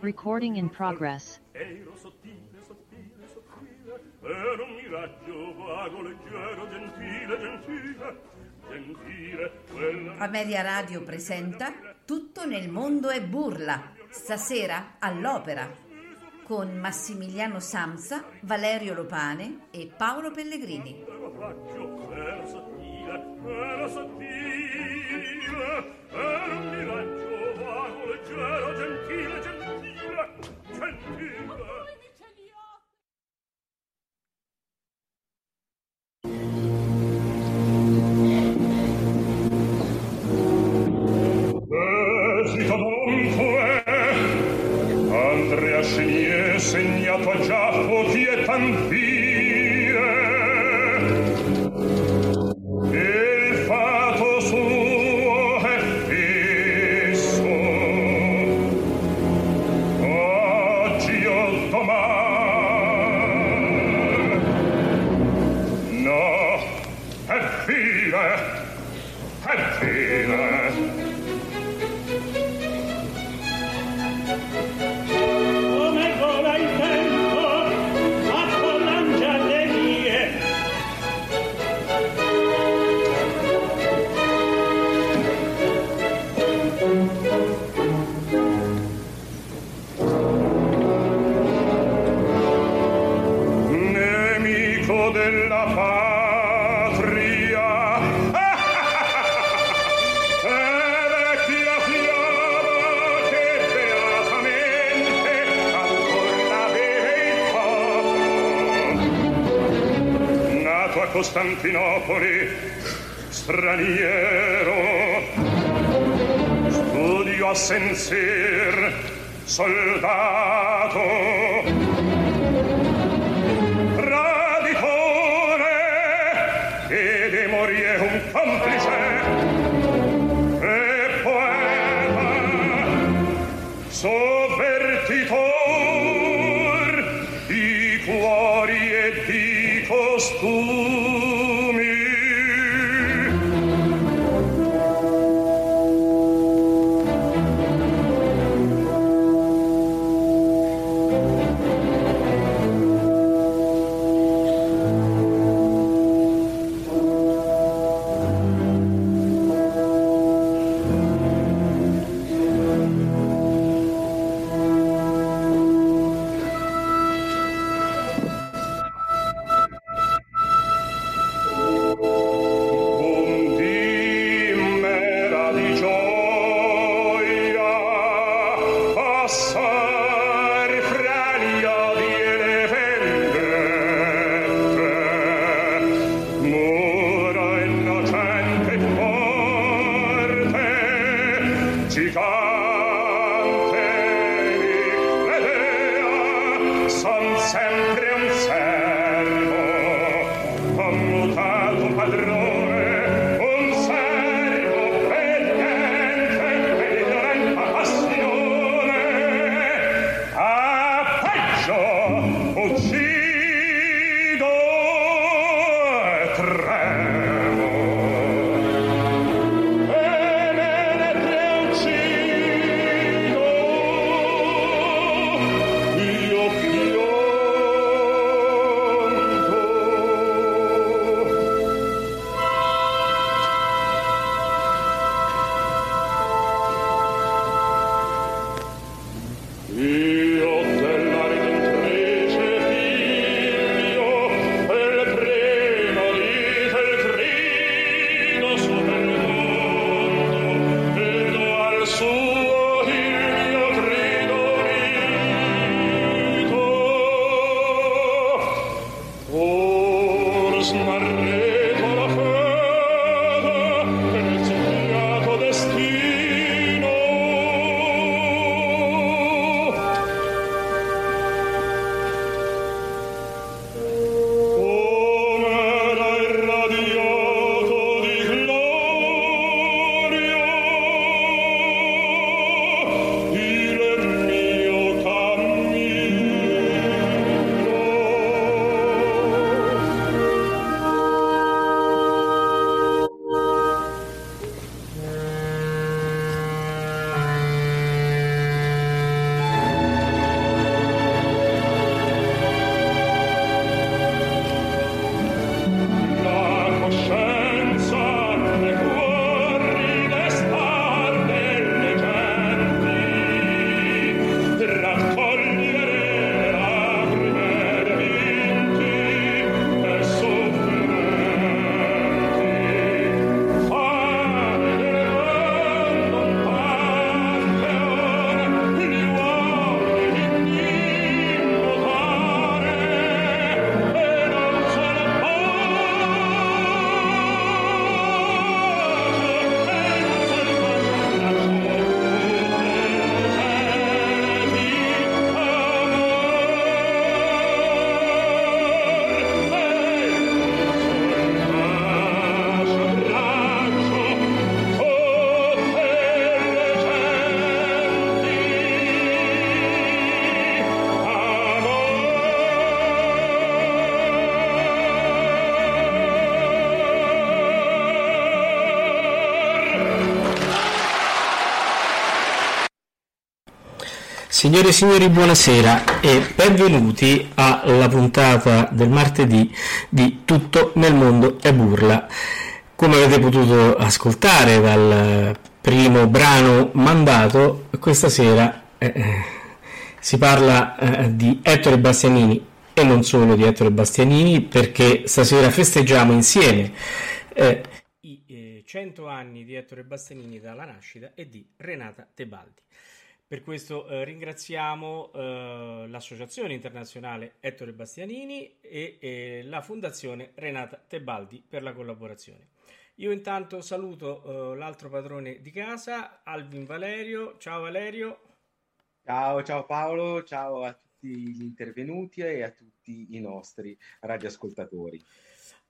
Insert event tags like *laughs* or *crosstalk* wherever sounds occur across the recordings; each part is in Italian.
Recording in progress. Ero sottile, sottile, sottile, era un miraggio vago, leggero, gentile, gentile, gentile. Quella... Amelia Radio presenta Tutto nel mondo è burla, stasera all'opera, con Massimiliano Samsa, Valerio Lopane e Paolo Pellegrini. Era sottile, era sottile, era un miraggio 今じゃ。Signore e signori, buonasera e benvenuti alla puntata del martedì di Tutto nel mondo è burla. Come avete potuto ascoltare dal primo brano mandato, questa sera eh, eh si parla eh, di Ettore Bastianini e non solo di Ettore Bastianini perché stasera festeggiamo insieme eh, i 100 eh, anni di Ettore Bastianini dalla nascita e di Renata Tebaldi. Per questo eh, ringraziamo eh, l'Associazione Internazionale Ettore Bastianini e, e, la Fondazione Renata Tebaldi per la collaborazione. Io intanto saluto eh, l'altro padrone di casa, Alvin Valerio. Ciao Valerio. Ciao, ciao Paolo, ciao a tutti gli intervenuti e a tutti i nostri radioascoltatori.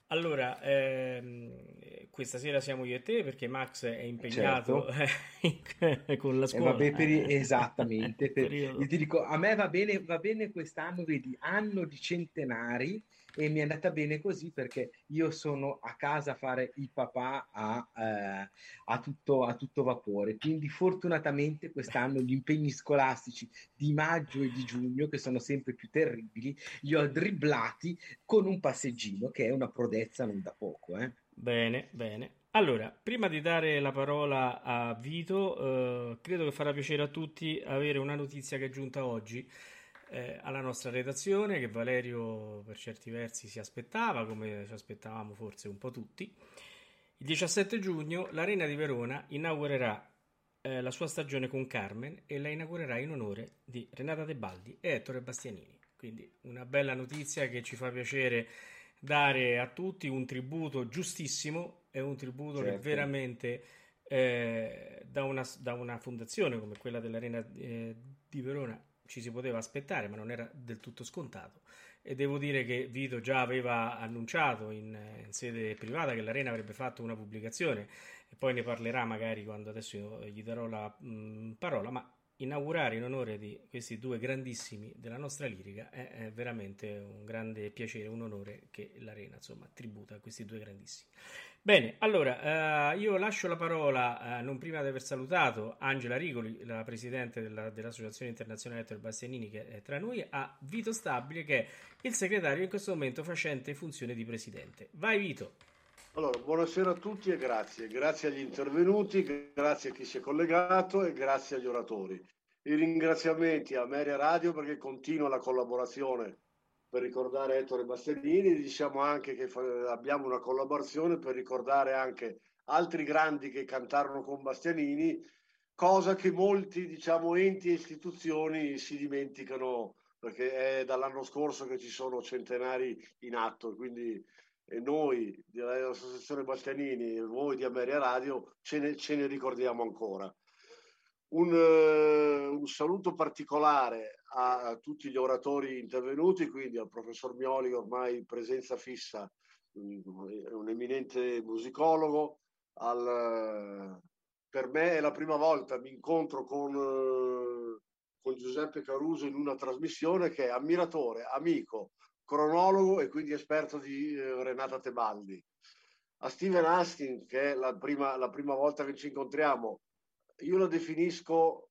Allora, ehm, questa sera siamo io e te perché Max è impegnato certo. *laughs* con la eh, scuola. Eh, per, esattamente. *laughs* per, io ti dico, a me va bene, va bene quest'anno, vedi, anno di centenari e mi è andata bene così perché io sono a casa a fare il papà a, eh, a, tutto, a tutto vapore. Quindi fortunatamente quest'anno gli impegni scolastici di maggio e di giugno, che sono sempre più terribili, li ho dribblati con un passeggino, che è una prodezza non da poco. Eh. Bene, bene. Allora, prima di dare la parola a Vito, eh, credo che farà piacere a tutti avere una notizia che è giunta oggi eh, alla nostra redazione che Valerio per certi versi si aspettava, come ci aspettavamo forse un po' tutti. Il 17 giugno l'Arena di Verona inaugurerà eh, la sua stagione con Carmen e la inaugurerà in onore di Renata Tebaldi e Ettore Bastianini. Quindi una bella notizia che ci fa piacere dare a tutti un tributo giustissimo e un tributo certo. che veramente eh, da, una, da, una, fondazione come quella dell'Arena eh, di Verona ci si poteva aspettare, ma non era del tutto scontato. E devo dire che Vito già aveva annunciato in, in sede privata che l'Arena avrebbe fatto una pubblicazione e poi ne parlerà magari quando adesso gli darò la mh, parola, ma inaugurare in onore di questi due grandissimi della nostra lirica è, è, veramente un grande piacere, un onore che l'Arena insomma tributa a questi due grandissimi. Bene, allora eh, io lascio la parola, eh, non prima di aver salutato Angela Rigoli, la presidente della, dell'Associazione Internazionale Ettore Bastianini che è tra noi, a Vito Stabile che è il segretario in questo momento facente funzione di presidente. Vai Vito. Allora, buonasera a tutti e grazie. Grazie agli intervenuti, grazie a chi si è collegato e grazie agli oratori. I ringraziamenti a Meria Radio perché continua la collaborazione per ricordare Ettore Bastianini, diciamo anche che abbiamo una collaborazione per ricordare anche altri grandi che cantarono con Bastianini, cosa che molti diciamo, enti e istituzioni si dimenticano perché è dall'anno scorso che ci sono centenari in atto, quindi noi dell'Associazione Bastianini e voi di Ameria Radio ce ne, ce ne ricordiamo ancora. Un, uh, un, saluto particolare a, tutti gli oratori intervenuti, quindi al professor Mioli, ormai presenza fissa, un, un eminente musicologo. Al, per me è la prima volta mi incontro con, uh, con Giuseppe Caruso in una trasmissione che è ammiratore, amico, cronologo e quindi esperto di uh, Renata Tebaldi. A Steven Astin, che è la prima, la prima volta che ci incontriamo, io lo definisco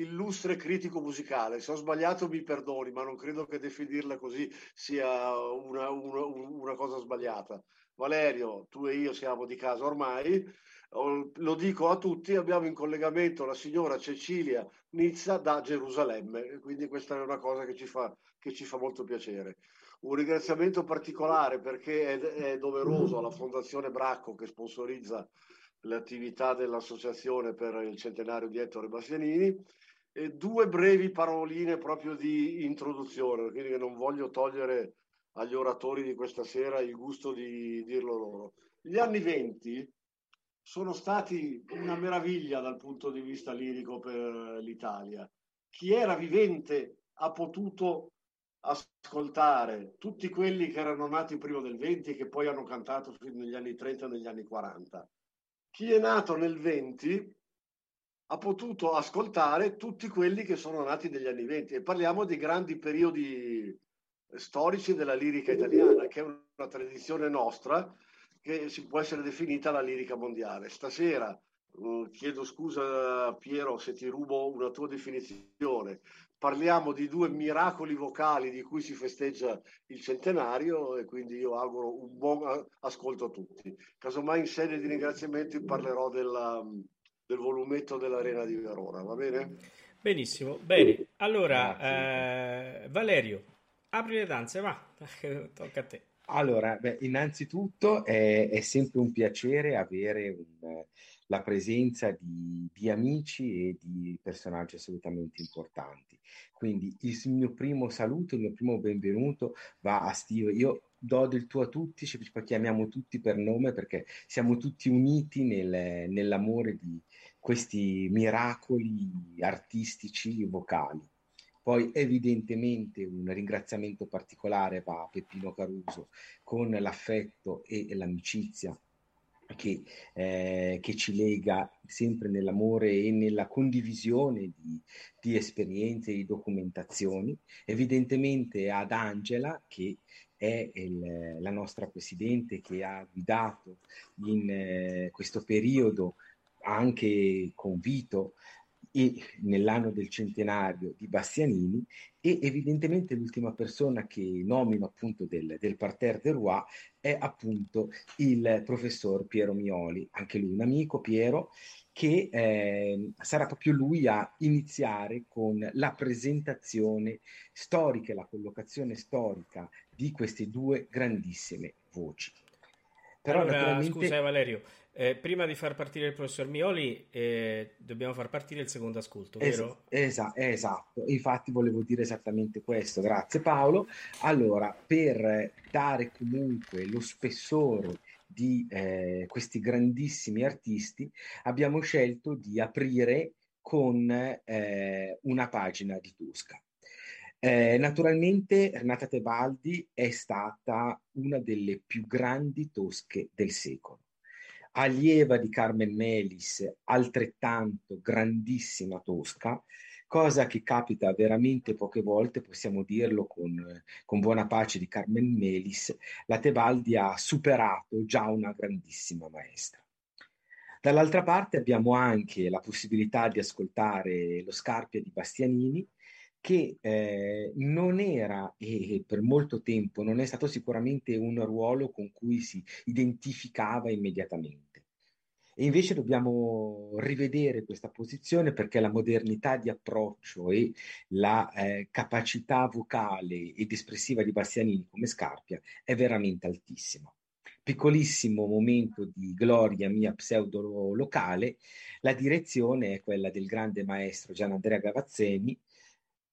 illustre critico musicale. Se ho sbagliato mi perdoni, ma non credo che definirla così sia una, una, una cosa sbagliata. Valerio, tu e io siamo di casa ormai, lo dico a tutti, abbiamo in collegamento la signora Cecilia Nizza da Gerusalemme, quindi questa è una cosa che ci fa, che ci fa molto piacere. Un ringraziamento particolare perché è, è doveroso alla Fondazione Bracco che sponsorizza l'attività dell'associazione per il centenario di Ettore Bastianini e due brevi paroline proprio di introduzione, quindi non voglio togliere agli oratori di questa sera il gusto di dirlo loro. Gli anni venti sono stati una meraviglia dal punto di vista lirico per l'Italia. Chi era vivente ha potuto ascoltare tutti quelli che erano nati prima del 20 e che poi hanno cantato negli anni 30 e negli anni 40 chi è nato nel 20 ha potuto ascoltare tutti quelli che sono nati negli anni 20 e parliamo di grandi periodi storici della lirica italiana, che è una tradizione nostra che si può essere definita la lirica mondiale. Stasera uh, chiedo scusa Piero se ti rubo una tua definizione, parliamo di due miracoli vocali di cui si festeggia il centenario e quindi io auguro un buon ascolto a tutti. Casomai in sede di ringraziamenti parlerò della, del volumetto dell'Arena di Verona, va bene? Benissimo, bene. Allora, eh, Valerio, apri le danze, va, *laughs* tocca a te. Allora, beh, innanzitutto è, è, sempre un piacere avere un, la presenza di, di, amici e di personaggi assolutamente importanti. Quindi il mio primo saluto, il mio primo benvenuto va a Steve. Io do del tuo a tutti, ci chiamiamo tutti per nome perché siamo tutti uniti nel, nell'amore di questi miracoli artistici vocali. Poi evidentemente un ringraziamento particolare va a Peppino Caruso con l'affetto e l'amicizia che, eh, che, ci lega sempre nell'amore e nella condivisione di, di esperienze e documentazioni. Evidentemente ad Angela che è il, la nostra presidente che ha guidato in eh, questo periodo anche con Vito e nell'anno del centenario di Bastianini e evidentemente l'ultima persona che nomino appunto del, del parterre de Roi è appunto il professor Piero Mioli, anche lui un amico Piero che eh, sarà proprio lui a iniziare con la presentazione storica e la collocazione storica di queste due grandissime voci. Però allora, naturalmente... scusa Valerio, eh, prima di far partire il professor Mioli, eh, dobbiamo far partire il secondo ascolto, vero? Es- esa- esatto, infatti volevo dire esattamente questo, grazie Paolo. Allora, per dare comunque lo spessore di eh, questi grandissimi artisti, abbiamo scelto di aprire con eh, una pagina di Tosca. Eh, naturalmente Renata Tebaldi è stata una delle più grandi tosche del secolo allieva di Carmen Melis, altrettanto grandissima tosca, cosa che capita veramente poche volte, possiamo dirlo con, con buona pace di Carmen Melis, la Tebaldi ha superato già una grandissima maestra. Dall'altra parte abbiamo anche la possibilità di ascoltare lo Scarpia di Bastianini, che eh, non era e per molto tempo non è stato sicuramente un ruolo con cui si identificava immediatamente. E invece dobbiamo rivedere questa posizione perché la modernità di approccio e la eh, capacità vocale ed espressiva di Bastianini come Scarpia è veramente altissima. Piccolissimo momento di gloria mia pseudo locale, la direzione è quella del grande maestro Gian Andrea Gavazzeni,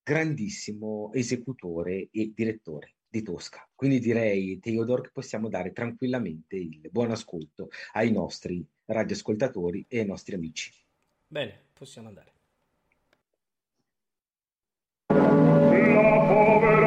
grandissimo esecutore e direttore di Tosca. Quindi direi, Teodor, che possiamo dare tranquillamente il buon ascolto ai nostri radioascoltatori e ai nostri amici. Bene, possiamo andare. La povera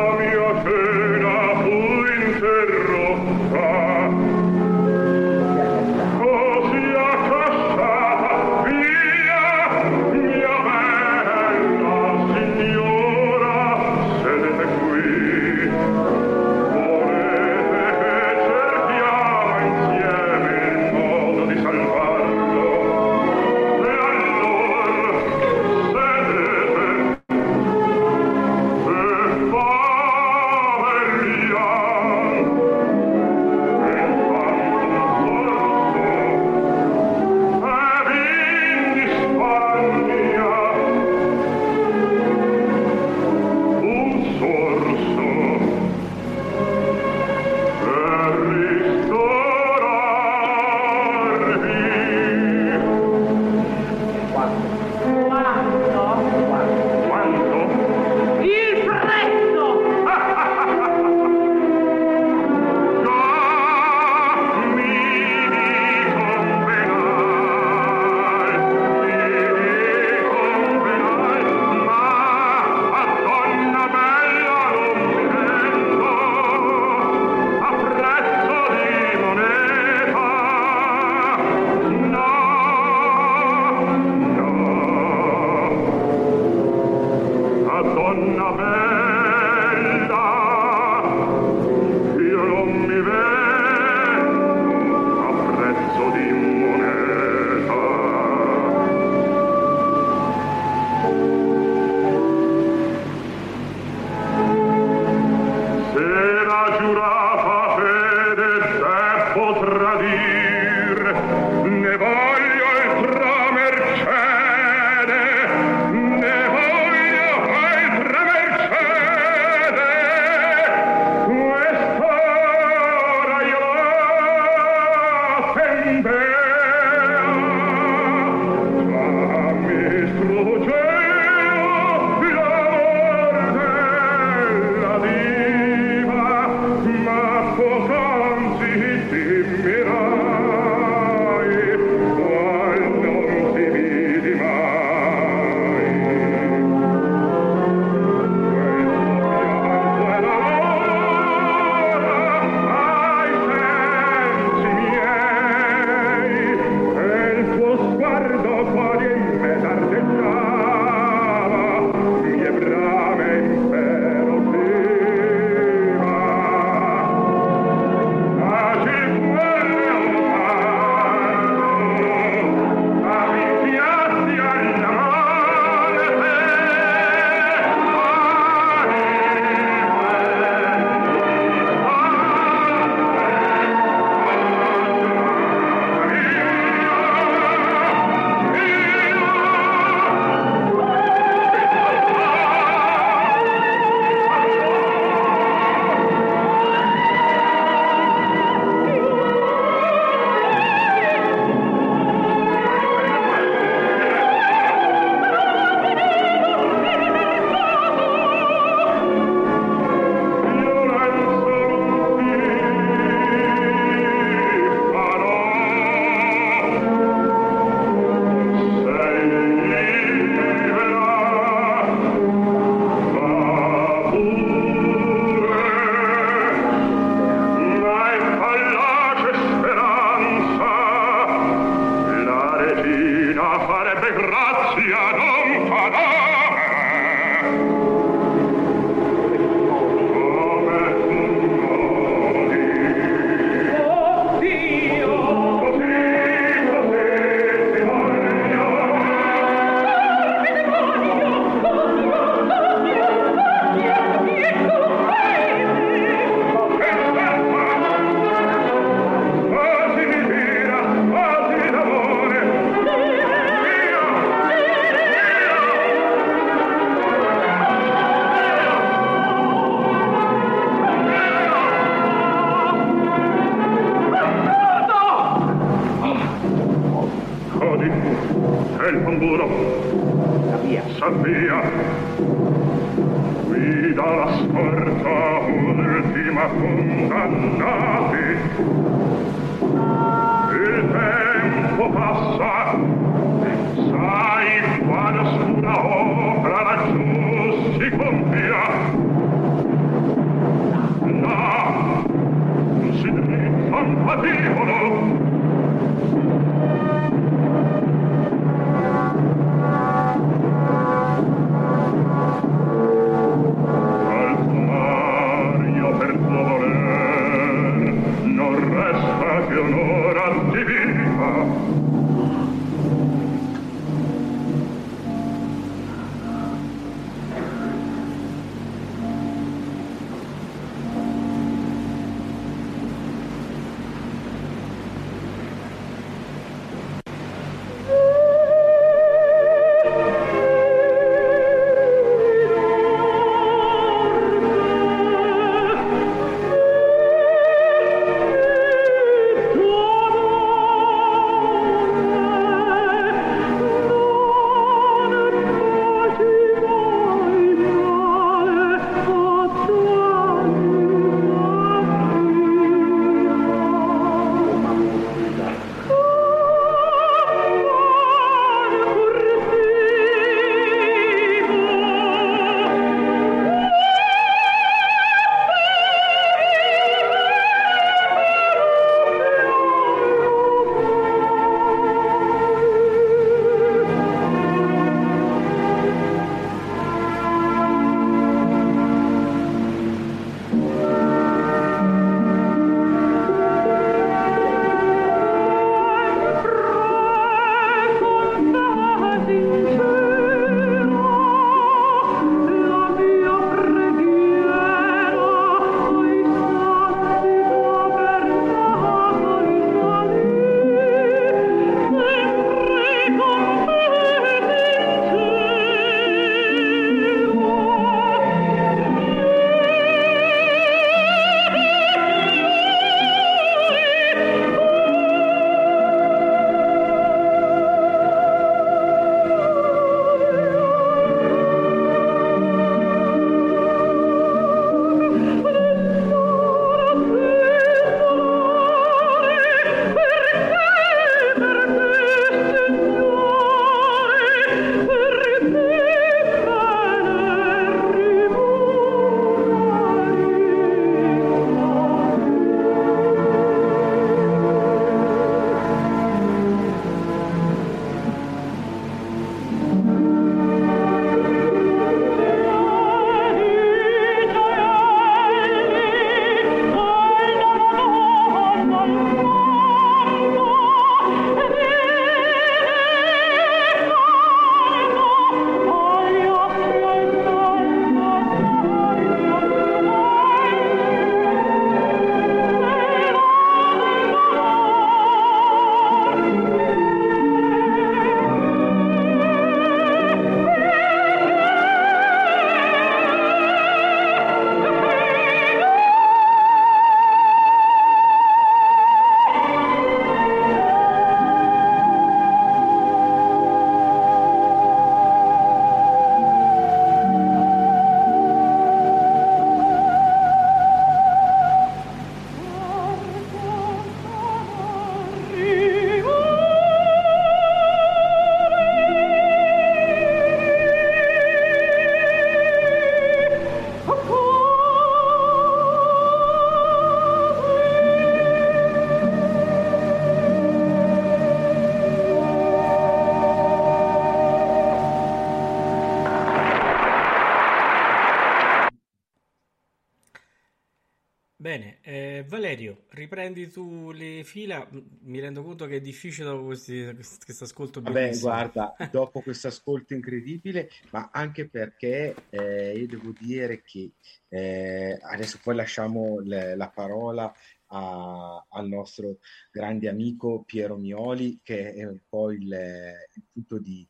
riprendi tu le fila. Mi rendo conto che è difficile dopo questo ascolto. Vabbè, guarda, *laughs* dopo questo ascolto incredibile, ma anche perché eh, io devo dire che eh, adesso poi lasciamo le, la parola a, al nostro grande amico Piero Mioli, che è un po' il, il punto di,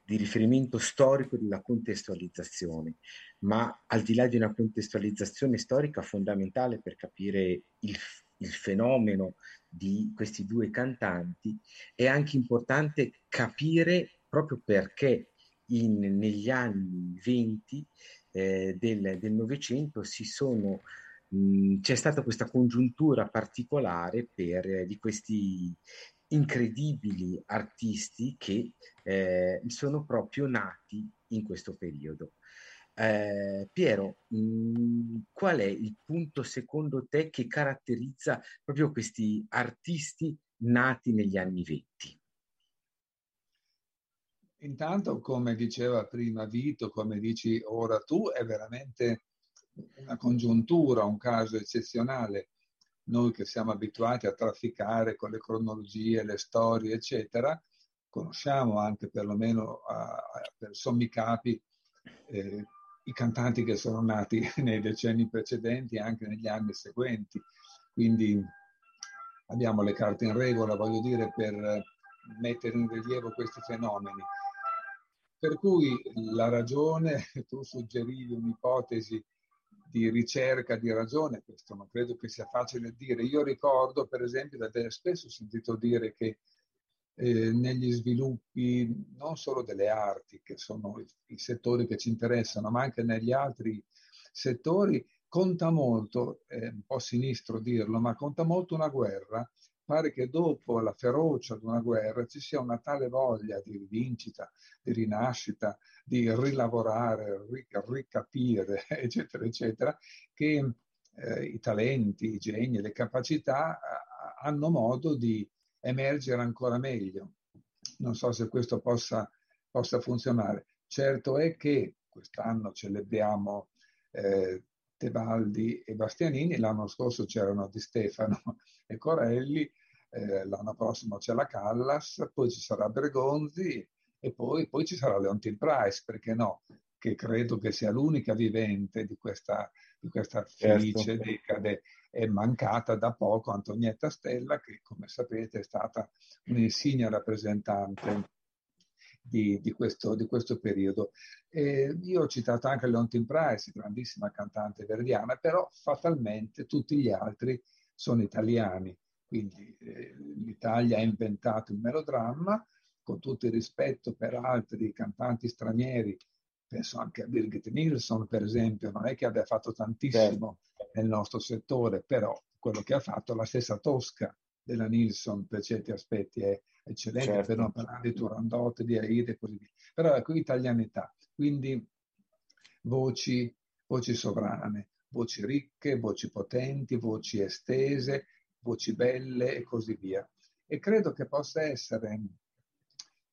di riferimento storico della contestualizzazione ma al di là di una contestualizzazione storica fondamentale per capire il, il fenomeno di questi due cantanti, è anche importante capire proprio perché in, negli anni 20 eh, del Novecento si sono c'è stata questa congiuntura particolare per, eh, di questi incredibili artisti che eh, sono proprio nati in questo periodo. Eh, Piero, mm, qual è il punto secondo te che caratterizza proprio questi artisti nati negli anni venti? Intanto, come diceva prima Vito, come dici ora tu, è veramente una congiuntura, un caso eccezionale. Noi che siamo abituati a trafficare con le cronologie, le storie, eccetera, conosciamo anche perlomeno a, a, per sommi capi eh, i cantanti che sono nati *laughs* nei decenni precedenti e anche negli anni seguenti. Quindi abbiamo le carte in regola, voglio dire, per mettere in rilievo questi fenomeni. Per cui la ragione, *laughs* tu suggerivi un'ipotesi di ricerca di ragione, questo non credo che sia facile dire. Io ricordo, per esempio, da te spesso sentito dire che eh, negli sviluppi non solo delle arti, che sono i, i, settori che ci interessano, ma anche negli altri settori, conta molto, è un po' sinistro dirlo, ma conta molto una guerra. Pare che dopo la ferocia di una guerra ci sia una tale voglia di rivincita, di rinascita, di rilavorare, ricapire, *laughs* eccetera, eccetera, che eh, i talenti, i geni, le capacità hanno modo di emergere ancora meglio. Non so se questo possa, possa funzionare. Certo è che quest'anno celebriamo eh, Tebaldi e Bastianini, l'anno scorso c'erano Di Stefano *laughs* e Corelli, eh, l'anno prossimo c'è la Callas, poi ci sarà Bregonzi e poi, poi ci sarà Leontin Price, perché no? Che credo che sia l'unica vivente di questa, di questa certo. felice certo. decade è mancata da poco Antonietta Stella, che come sapete è stata un'insignia rappresentante di, di, questo, di questo, periodo. E io ho citato anche Leontin Price, grandissima cantante verdiana, però fatalmente tutti gli altri sono italiani. Quindi eh, l'Italia ha inventato il melodramma, con tutto il rispetto per altri cantanti stranieri, penso anche a Birgit Nilsson per esempio, non è che abbia fatto tantissimo, nel nostro settore, però quello che ha fatto la stessa Tosca della Nilsson per certi aspetti è eccellente, certo. per non parlare di Turandot, di Aide e così via. Però ecco, italianità, quindi voci, voci sovrane, voci ricche, voci potenti, voci estese, voci belle e così via. E credo che possa essere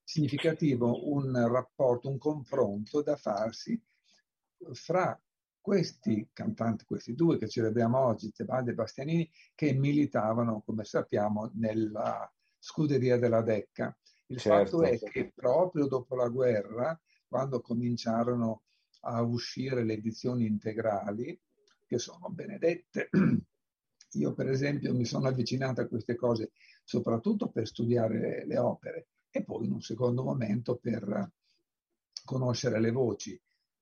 significativo un rapporto, un confronto da farsi fra questi cantanti, questi due che celebriamo oggi, Tebaldi e Bastianini, che militavano, come sappiamo, nella scuderia della Decca. Il certo. fatto è che proprio dopo la guerra, quando cominciarono a uscire le edizioni integrali, che sono benedette, *clears throat* io per esempio mi sono avvicinato a queste cose soprattutto per studiare le opere e poi in un secondo momento per conoscere le voci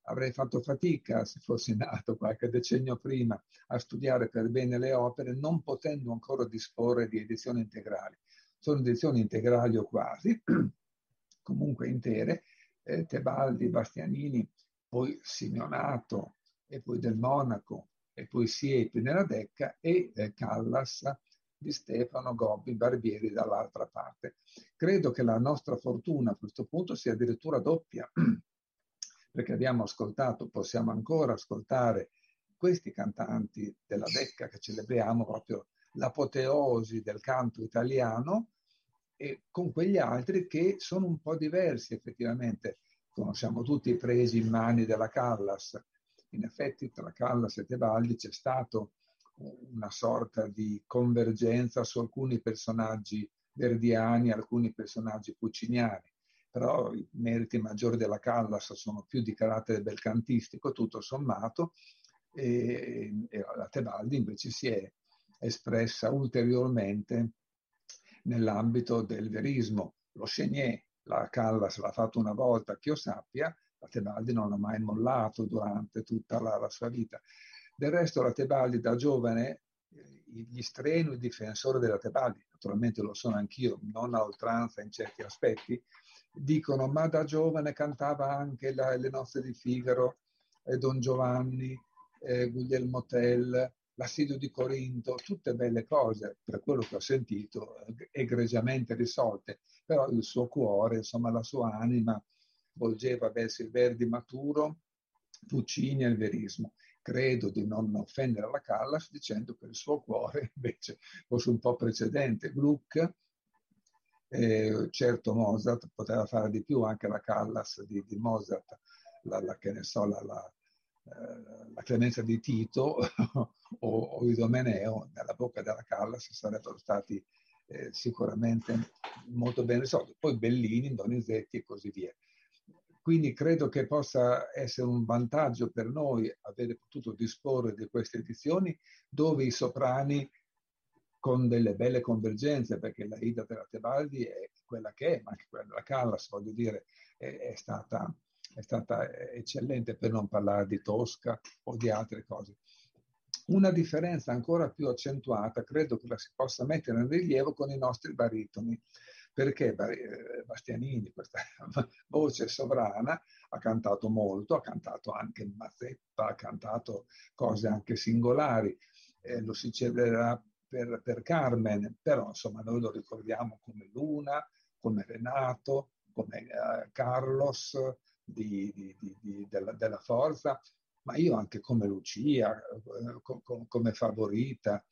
avrei fatto fatica, se fossi *laughs* nato qualche decennio prima, a studiare per bene le opere, non potendo ancora disporre di edizioni integrali. Sono edizioni integrali o quasi, *clears throat* comunque intere, eh, Tebaldi, Bastianini, poi Simeonato, e poi del Monaco, e poi Siepi nella Decca, e eh, Callas di Stefano, Gobbi, Barbieri dall'altra parte. Credo che la nostra fortuna a questo punto sia addirittura doppia *clears throat* perché abbiamo ascoltato, possiamo ancora ascoltare questi cantanti della Decca che celebriamo proprio l'apoteosi del canto italiano e con quegli altri che sono un po' diversi effettivamente. Conosciamo tutti i presi in mani della Callas. In effetti tra Callas e Tebaldi c'è stato una sorta di convergenza su alcuni personaggi verdiani, alcuni personaggi pucciniani, però i meriti maggiori della Callas sono più di carattere belcantistico, tutto sommato, e, e la Tebaldi invece si è espressa ulteriormente nell'ambito del verismo. Lo Chenier, la Callas l'ha fatto una volta, che io sappia, la Tebaldi non l'ha mai mollato durante tutta la, la sua vita. Del resto la Tebaldi da giovane, eh, gli strenui difensori della Tebaldi, naturalmente lo sono anch'io, non a oltranza in certi aspetti, dicono ma da giovane cantava anche la, le nozze di Figaro, eh, Don Giovanni, eh, Guglielmo Tell, l'assedio di Corinto, tutte belle cose, per quello che ho sentito, eh, egregiamente risolte, però il suo cuore, insomma la sua anima volgeva verso il Verdi maturo, Puccini e il verismo. Credo di non offendere la Callas dicendo che il suo cuore *laughs* invece fosse un po' precedente. Gluck, eh, certo Mozart poteva fare di più, anche la Callas di, di Mozart, la, la, che ne so, la, la eh, la clemenza di Tito *laughs* o, o Idomeneo nella bocca della Callas sarebbero stati eh, sicuramente molto ben risolti. Poi Bellini, Donizetti e così via. Quindi credo che possa essere un vantaggio per noi avere potuto disporre di queste edizioni dove i soprani con delle belle convergenze, perché la Ida della Tebaldi è quella che è, ma anche quella della Callas, voglio dire, è, è stata è stata eccellente per non parlare di Tosca o di altre cose. Una differenza ancora più accentuata credo che la si possa mettere in rilievo con i nostri baritoni, perché eh, Bastianini, questa *laughs* voce sovrana, ha cantato molto, ha cantato anche Mazzeppa, ha cantato cose anche singolari, eh, lo si celebrerà per, per Carmen, però insomma noi lo ricordiamo come Luna, come Renato, come eh, Carlos, di, di, di, della, della, forza, ma io anche come Lucia, eh, com, come favorita,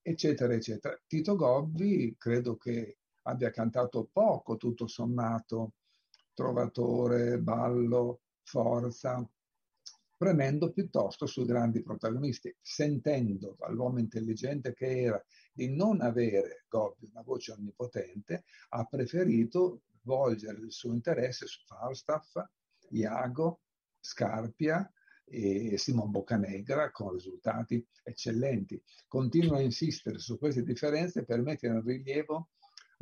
eccetera, eccetera. Tito Gobbi credo che abbia cantato poco, tutto sommato, trovatore, ballo, forza, premendo piuttosto sui grandi protagonisti, sentendo dall'uomo intelligente che era di non avere Gobbi una voce onnipotente, ha preferito volgere il suo interesse su Falstaff, Iago, Scarpia e Simon Boccanegra con risultati eccellenti. Continuo a insistere su queste differenze per mettere in rilievo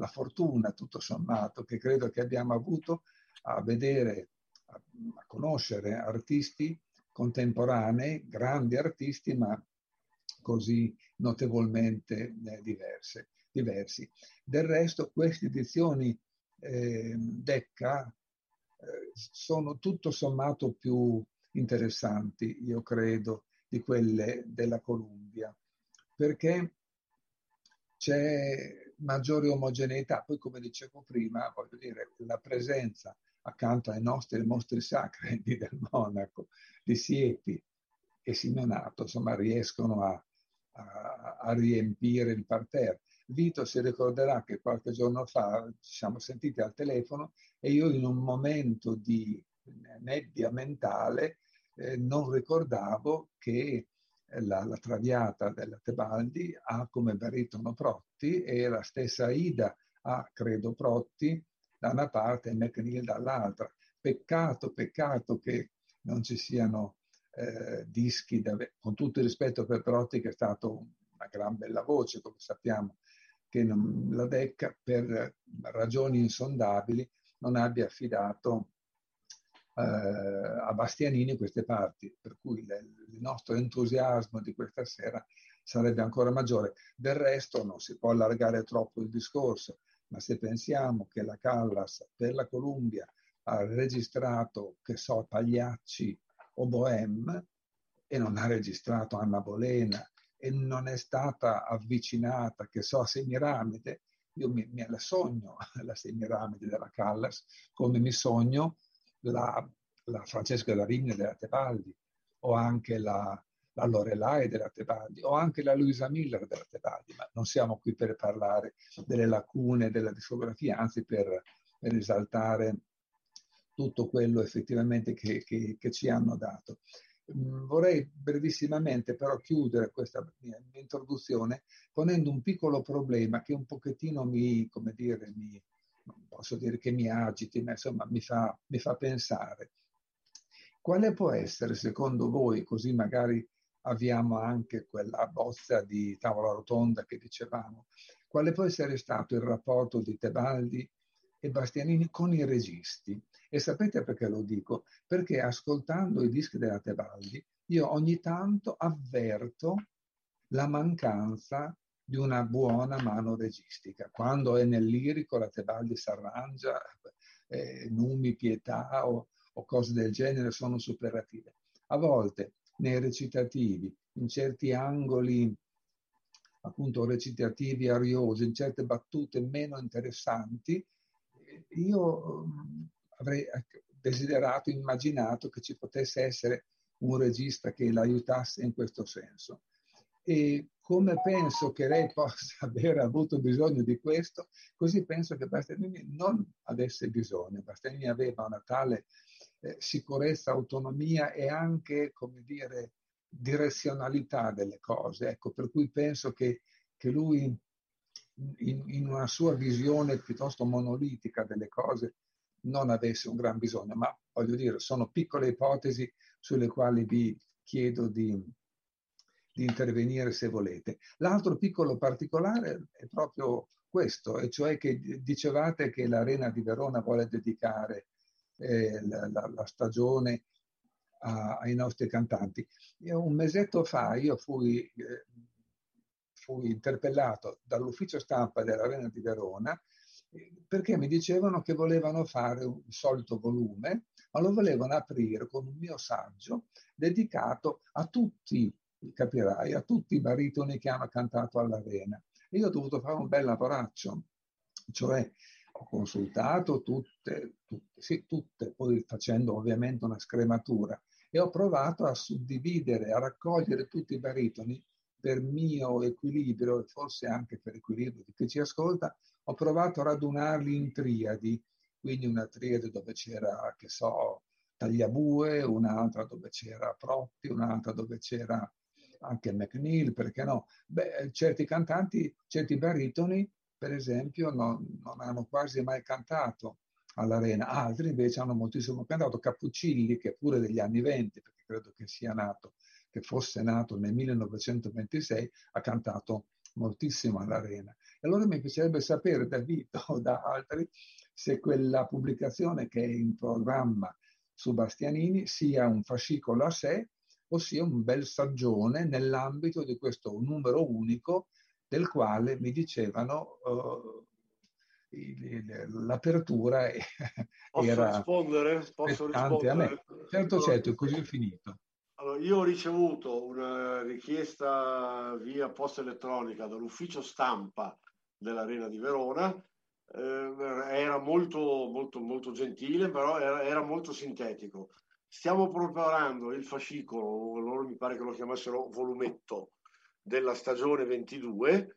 la fortuna, tutto sommato, che credo che abbiamo avuto a vedere, a, conoscere artisti contemporanei, grandi artisti, ma così notevolmente eh, diverse, diversi. Del resto, queste edizioni eh, Decca eh, sono tutto sommato più interessanti, io credo, di quelle della Columbia, perché c'è maggiore omogeneità. Poi, come dicevo prima, voglio dire, la presenza accanto ai nostri mostri sacri di *laughs* Del Monaco, di Siepi e Simeonato, insomma, riescono a, a, a riempire il parterre. Vito si ricorderà che qualche giorno fa ci siamo sentiti al telefono e io in un momento di nebbia mentale eh, non ricordavo che la, la, traviata della Tebaldi ha come baritono Protti e la stessa Ida ha, credo, Protti da una parte e McNeil dall'altra. Peccato, peccato che non ci siano eh, dischi, da, con tutto il rispetto per Protti che è stato una gran bella voce, come sappiamo, che non, la DEC per ragioni insondabili non abbia affidato eh, a Bastianini queste parti, per cui il nostro entusiasmo di questa sera sarebbe ancora maggiore. Del resto non si può allargare troppo il discorso, ma se pensiamo che la Callas per la Columbia ha registrato, che so, Pagliacci o Bohème e non ha registrato Anna Bolena e non è stata avvicinata, che so, a Semiramide, io mi, mi la sogno *laughs* la Semiramide della Callas, come mi sogno la, la Francesca da Rimini della Tebaldi, o anche la, la Lorelai della Tebaldi, o anche la Luisa Miller della Tebaldi, ma non siamo qui per parlare delle lacune della discografia, anzi per, per esaltare tutto quello effettivamente che, che, che ci hanno dato. Mm, vorrei brevissimamente però chiudere questa mia introduzione ponendo un piccolo problema che un pochettino mi, come dire, mi, non posso dire che mi agiti, ma insomma mi fa, mi fa pensare. Quale può essere, secondo voi, così magari abbiamo anche quella bozza di tavola rotonda che dicevamo, quale può essere stato il rapporto di Tebaldi e Bastianini con i registi? E sapete perché lo dico? Perché ascoltando i dischi della Tebaldi, io ogni tanto avverto la mancanza di una buona mano registica. Quando è nel lirico la Tebaldi si arrangia, eh, numi, pietà o, o cose del genere sono superative. A volte nei recitativi, in certi angoli appunto recitativi ariosi, in certe battute meno interessanti, io mm, avrei desiderato, immaginato che ci potesse essere un regista che l'aiutasse in questo senso. E come penso che lei possa *laughs* aver avuto bisogno di questo, così penso che Bastianini non avesse bisogno. Bastianini aveva una tale eh, sicurezza, autonomia e anche, come dire, direzionalità delle cose. Ecco, per cui penso che, che lui, in, in, una sua visione piuttosto monolitica delle cose, non avesse un gran bisogno. Ma voglio dire, sono piccole ipotesi sulle quali vi chiedo di, di intervenire se volete. L'altro piccolo particolare è proprio questo, e cioè che dicevate che l'Arena di Verona vuole dedicare eh, la, la, la, stagione a, ai nostri cantanti. Io, un mesetto fa io fui, eh, fui interpellato dall'ufficio stampa dell'Arena di Verona eh, perché mi dicevano che volevano fare un solito volume, ma lo volevano aprire con un mio saggio dedicato a tutti, capirai, a tutti i baritoni che hanno cantato all'Arena. E io ho dovuto fare un bel lavoraccio, cioè ho consultato tutte, tutte, sì, tutte, poi facendo ovviamente una scrematura, e ho provato a suddividere, a raccogliere tutti i baritoni per mio equilibrio e forse anche per equilibrio di chi ci ascolta, ho provato a radunarli in triadi, quindi una triade dove c'era, che so, Tagliabue, un'altra dove c'era Protti, un'altra dove c'era anche McNeil, perché no? Beh, certi cantanti, certi baritoni per esempio, non, non hanno quasi mai cantato all'arena, altri invece hanno moltissimo cantato. Cappuccilli, che pure degli anni 20, perché credo che sia nato, che fosse nato nel 1926, ha cantato moltissimo all'arena. E allora mi piacerebbe sapere da Vito o da altri se quella pubblicazione che è in programma su Bastianini sia un fascicolo a sé o sia un bel saggione nell'ambito di questo numero unico del quale mi dicevano uh, l'apertura *laughs* Posso era rispondere? Posso rispondere? a me. Certo, certo, così è finito. Allora, io ho ricevuto una richiesta via posta elettronica dall'ufficio stampa dell'Arena di Verona. Eh, era molto, molto, molto gentile, però era, era molto sintetico. Stiamo preparando il fascicolo, loro mi pare che lo chiamassero volumetto, della stagione 22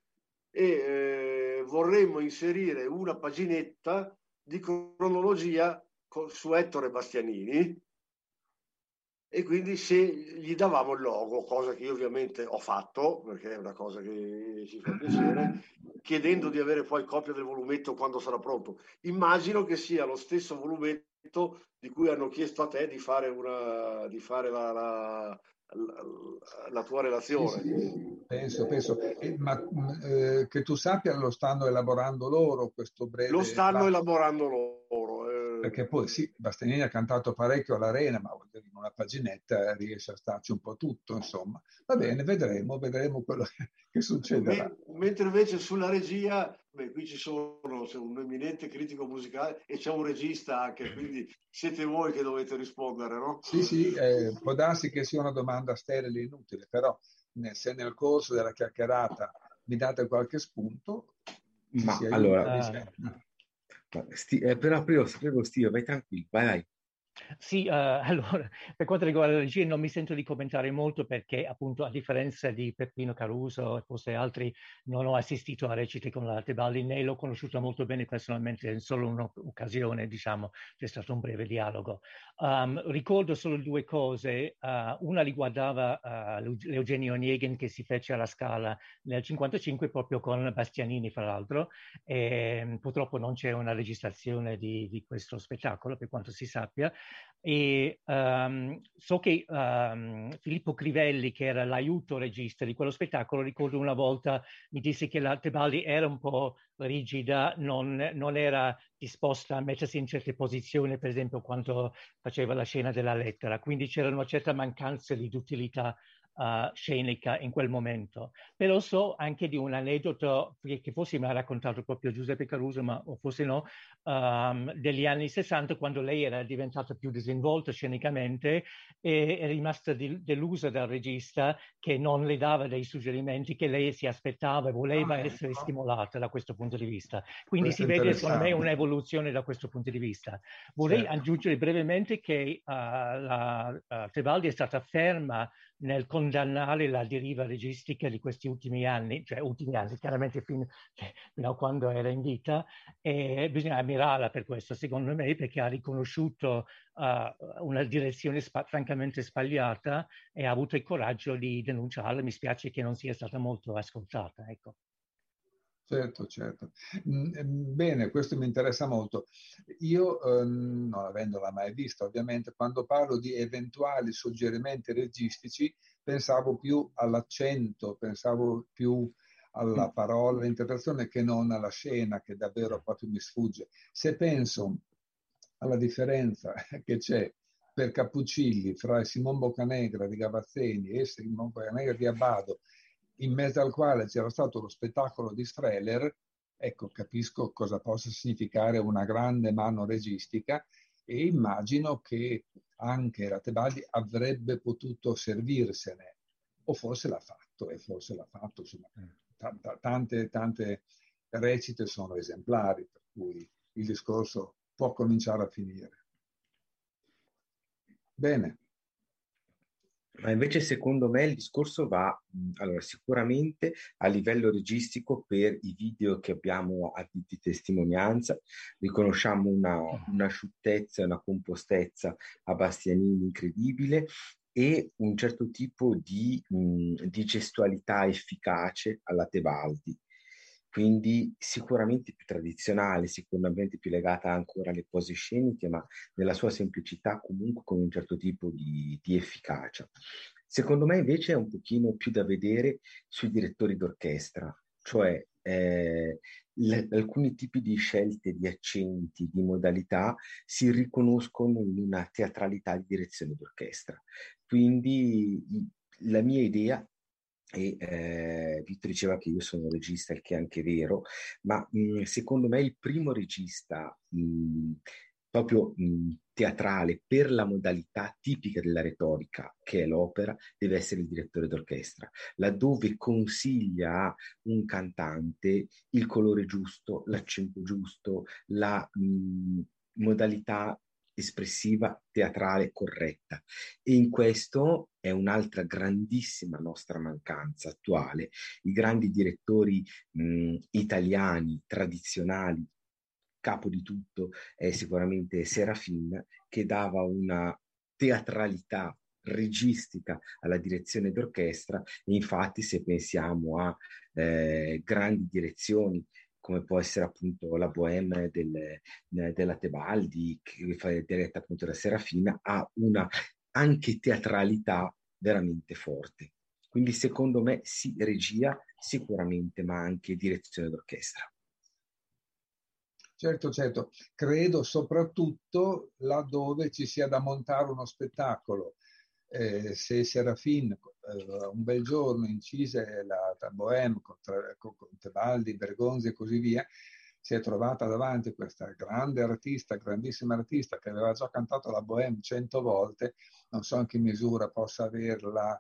e eh, vorremmo inserire una paginetta di cronologia su Ettore Bastianini e quindi se gli davamo il logo, cosa che io ovviamente ho fatto, perché è una cosa che ci fa piacere, chiedendo di avere poi copia del volumetto quando sarà pronto. Immagino che sia lo stesso volumetto di cui hanno chiesto a te di fare, una, di fare la, la, la tua relazione. Sì, sì, penso, penso. Eh, ma eh, che tu sappia lo stanno elaborando loro questo breve... Lo stanno elaborando loro. Eh. Perché poi sì, Bastianini ha cantato parecchio all'arena, ma in una paginetta riesce a starci un po' tutto, insomma. Va bene, vedremo, vedremo quello che *laughs* succederà. mentre invece sulla regia, beh, qui ci sono un eminente critico musicale e c'è un regista anche, quindi siete voi che dovete rispondere, no? Sì, sì, eh, può darsi che sia una domanda sterile e inutile, però se nel corso della chiacchierata mi date qualche spunto, ma allora, sti, eh, però prego, prego Steve, vai tranquillo, vai, vai. Sì, uh, *laughs* allora, per quanto riguarda la regia non mi sento di commentare molto perché appunto a differenza di Peppino Caruso e forse altri non ho assistito a recite con la Tebaldi né l'ho conosciuta molto bene personalmente in solo un'occasione, diciamo, c'è stato un breve dialogo. Um, ricordo solo due cose, uh, una riguardava uh, l'Eugenio Onegin che si fece alla Scala nel 1955 proprio con Bastianini fra l'altro e purtroppo non c'è una registrazione di, di questo spettacolo per quanto si sappia e um, so che um, Filippo Crivelli, che era l'aiuto regista di quello spettacolo, ricordo una volta mi disse che la Tebaldi era un po' rigida, non, non, era disposta a mettersi in certe posizioni, per esempio quando faceva la scena della lettera, quindi c'era una certa mancanza di utilità uh, scenica in quel momento. Però so anche di un aneddoto che forse mi ha raccontato proprio Giuseppe Caruso, ma o forse no, um, degli anni 60, quando lei era diventata più disinvolta scenicamente e è rimasta di, delusa dal regista che non le dava dei suggerimenti che lei si aspettava e voleva ah, essere ecco. stimolata da questo punto di vista. Quindi questo si vede secondo me un'evoluzione da questo punto di vista. Vorrei certo. aggiungere brevemente che uh, la uh, Tebaldi è stata ferma nel condannare la deriva registica di questi ultimi anni, cioè ultimi anni, chiaramente fino, fino a quando era in vita, e bisogna ammirarla per questo, secondo me, perché ha riconosciuto uh, una direzione spa- francamente sbagliata e ha avuto il coraggio di denunciarla. Mi spiace che non sia stata molto ascoltata. Ecco. Certo, certo. Mm, ehm, bene, questo mi interessa molto. Io, ehm, non avendola mai vista, ovviamente, quando parlo di eventuali suggerimenti registici, pensavo più all'accento, pensavo più alla mm. parola, all'interpretazione che non alla scena, che davvero proprio mi sfugge. Se penso alla differenza *laughs* che c'è per Cappuccilli fra Simon Boccanegra di Gavazzeni e Simon Boccanegra di Abbado in mezzo al quale c'era stato lo spettacolo di Streller, ecco, capisco cosa possa significare una grande mano registica e immagino che anche la Tebaldi avrebbe potuto servirsene, o forse l'ha fatto, e forse l'ha fatto, insomma, t- t- tante, tante recite sono esemplari, per cui il discorso può cominciare a finire. Bene. Ma invece secondo me il discorso va allora, sicuramente a livello registico per i video che abbiamo a di testimonianza, riconosciamo una, una asciuttezza e una compostezza a Bastianini incredibile e un certo tipo di, mh, di gestualità efficace alla Tebaldi quindi sicuramente più tradizionale, sicuramente più legata ancora alle pose sceniche, ma nella sua semplicità comunque con un certo tipo di, di efficacia. Secondo me invece è un pochino più da vedere sui direttori d'orchestra, cioè eh, le, alcuni tipi di scelte di accenti, di modalità si riconoscono in una teatralità di direzione d'orchestra. Quindi la mia idea e eh, Vitto diceva che io sono un regista, il che è anche vero, ma mh, secondo me il primo regista mh, proprio mh, teatrale per la modalità tipica della retorica, che è l'opera, deve essere il direttore d'orchestra, laddove consiglia a un cantante il colore giusto, l'accento giusto, la modalità espressiva, teatrale corretta. E in questo è un'altra grandissima nostra mancanza attuale. I grandi direttori mh, italiani, tradizionali, capo di tutto è sicuramente Serafin, che dava una teatralità registica alla direzione d'orchestra infatti se pensiamo a eh, grandi direzioni come può essere appunto la Bohème del, della Tebaldi, che fa diretta appunto da Serafina, ha una anche teatralità veramente forte. Quindi secondo me sì, regia sicuramente, ma anche direzione d'orchestra. Certo, certo. Credo soprattutto laddove ci sia da montare uno spettacolo. Eh, se Serafin eh, un bel giorno incise la, la Bohème con, con, con Tebaldi, Bergonzi e così via, si è trovata davanti questa grande artista, grandissima artista che aveva già cantato la Bohème cento volte, non so in che misura possa averla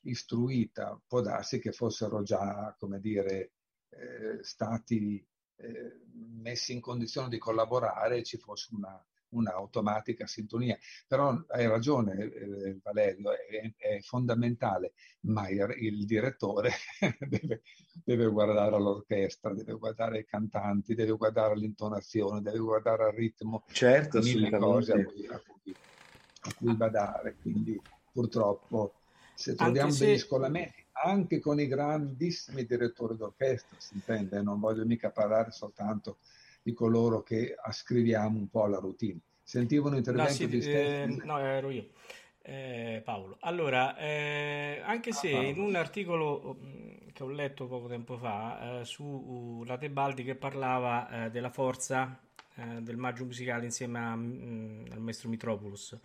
istruita, può darsi che fossero già, come dire, eh, stati eh, messi in condizione di collaborare e ci fosse una, un'automatica sintonia. Però hai ragione eh, Valerio, è, è, fondamentale, ma il, il direttore *laughs* deve, deve, guardare l'orchestra, deve guardare i cantanti, deve guardare l'intonazione, deve guardare il ritmo, certo, mille cose a cui, a, cui, a cui badare. Quindi purtroppo se troviamo se... degli scolamenti anche con i grandissimi direttori d'orchestra, si intende, non voglio mica parlare soltanto di coloro che ascriviamo un po' alla routine. Sentivo un intervento no, sì, di eh, No, ero io. Eh, Paolo. Allora, eh, anche se ah, in un articolo mm, che ho letto poco tempo fa eh, su uh, la Tebaldi che parlava eh, della forza eh, del maggio musicale insieme a, mh, mm, al maestro Mitropoulos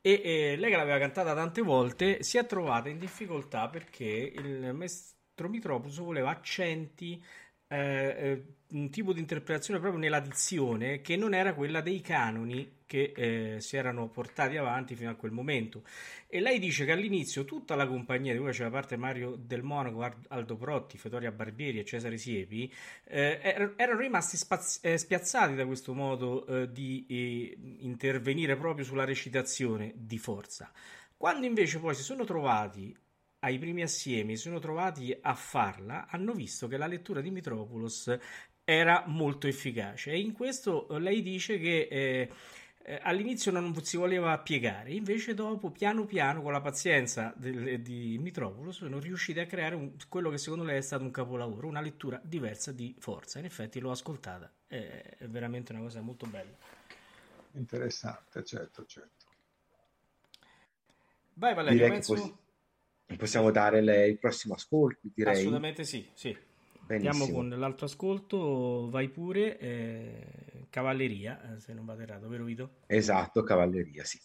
e lei che l'aveva cantata tante volte si è trovata in difficoltà perché il maestro Mitropoulos voleva accenti eh, eh, un tipo di interpretazione proprio nella dizione che non era quella dei canoni che eh, si erano portati avanti fino a quel momento. E lei dice che all'inizio tutta la compagnia, di cui faceva parte Mario Del Monaco, Aldo Protti, Fetoria Barbieri e Cesare Siepi, eh, erano rimasti spaz- eh, spiazzati da questo modo eh, di eh, intervenire proprio sulla recitazione di forza. Quando invece poi si sono trovati ai primi assiemi si sono trovati a farla, hanno visto che la lettura di Mitropoulos era molto efficace e in questo eh, lei dice che eh, eh, all'inizio non si voleva piegare, invece dopo piano piano con la pazienza del, di Mitropoulos sono riusciti a creare un, quello che secondo lei è stato un capolavoro, una lettura diversa di Forza. In effetti l'ho ascoltata, è, è veramente una cosa molto bella. Interessante, certo, certo. Vai Valerio, Direi penso possiamo dare le, il prossimo ascolto, direi. Assolutamente sì, sì. Benissimo. Andiamo con l'altro ascolto, vai pure, eh, Cavalleria, eh, se non vado errato, vero Vito? Esatto, Cavalleria, sì.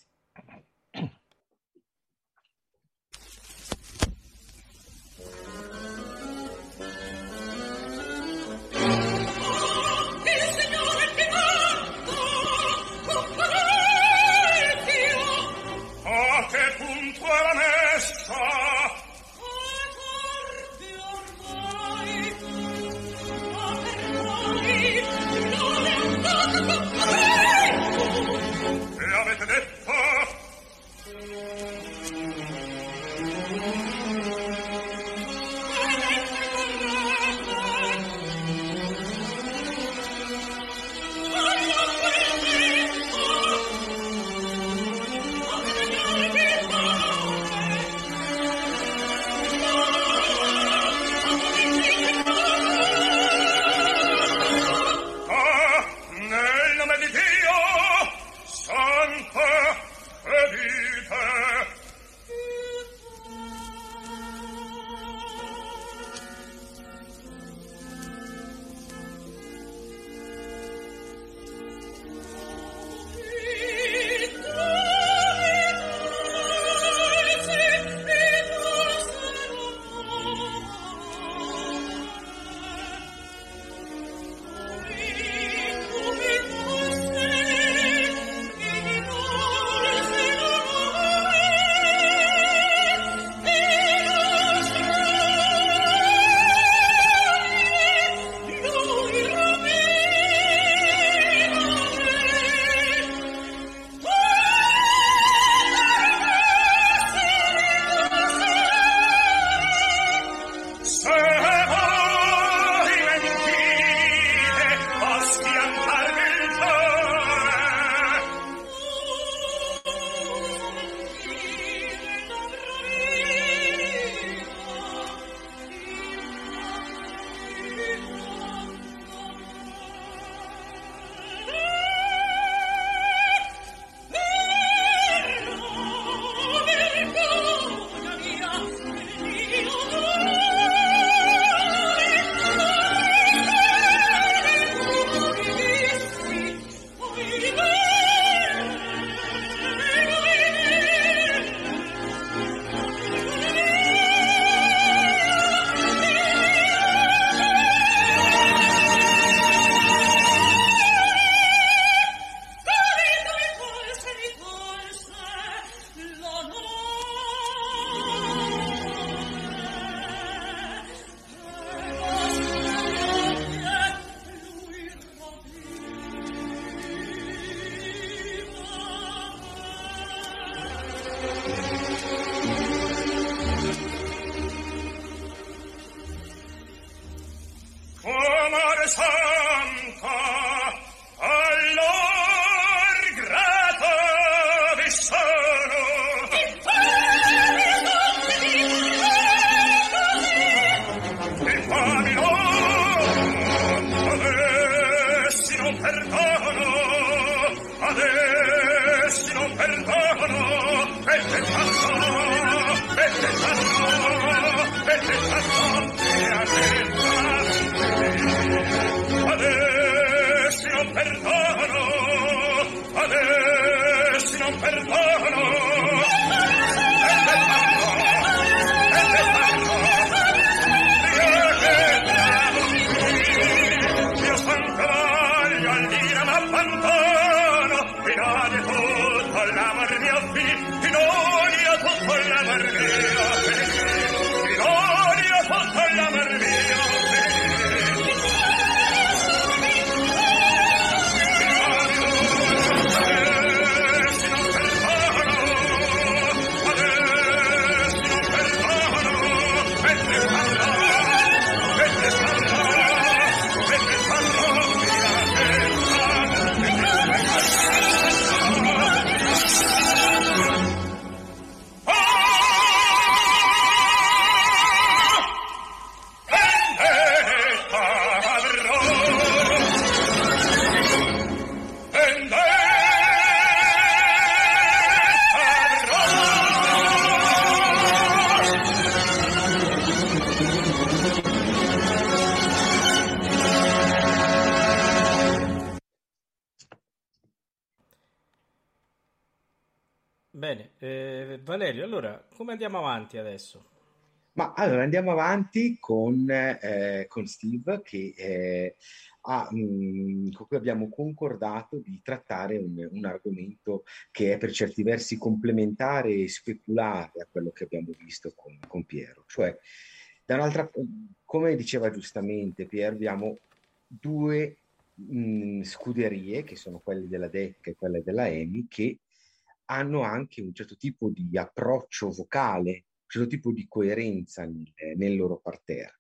Andiamo avanti adesso? Ma allora andiamo avanti con, eh, con Steve che eh, ha, mh, mm, con cui abbiamo concordato di trattare un, un, argomento che è per certi versi complementare e speculare a quello che abbiamo visto con, con Piero. Cioè, da un'altra, come diceva giustamente Piero, abbiamo due mh, mm, scuderie, che sono quelle della DEC e quelle della EMI, che hanno anche un certo tipo di approccio vocale, un certo tipo di coerenza nel, nel loro parterre.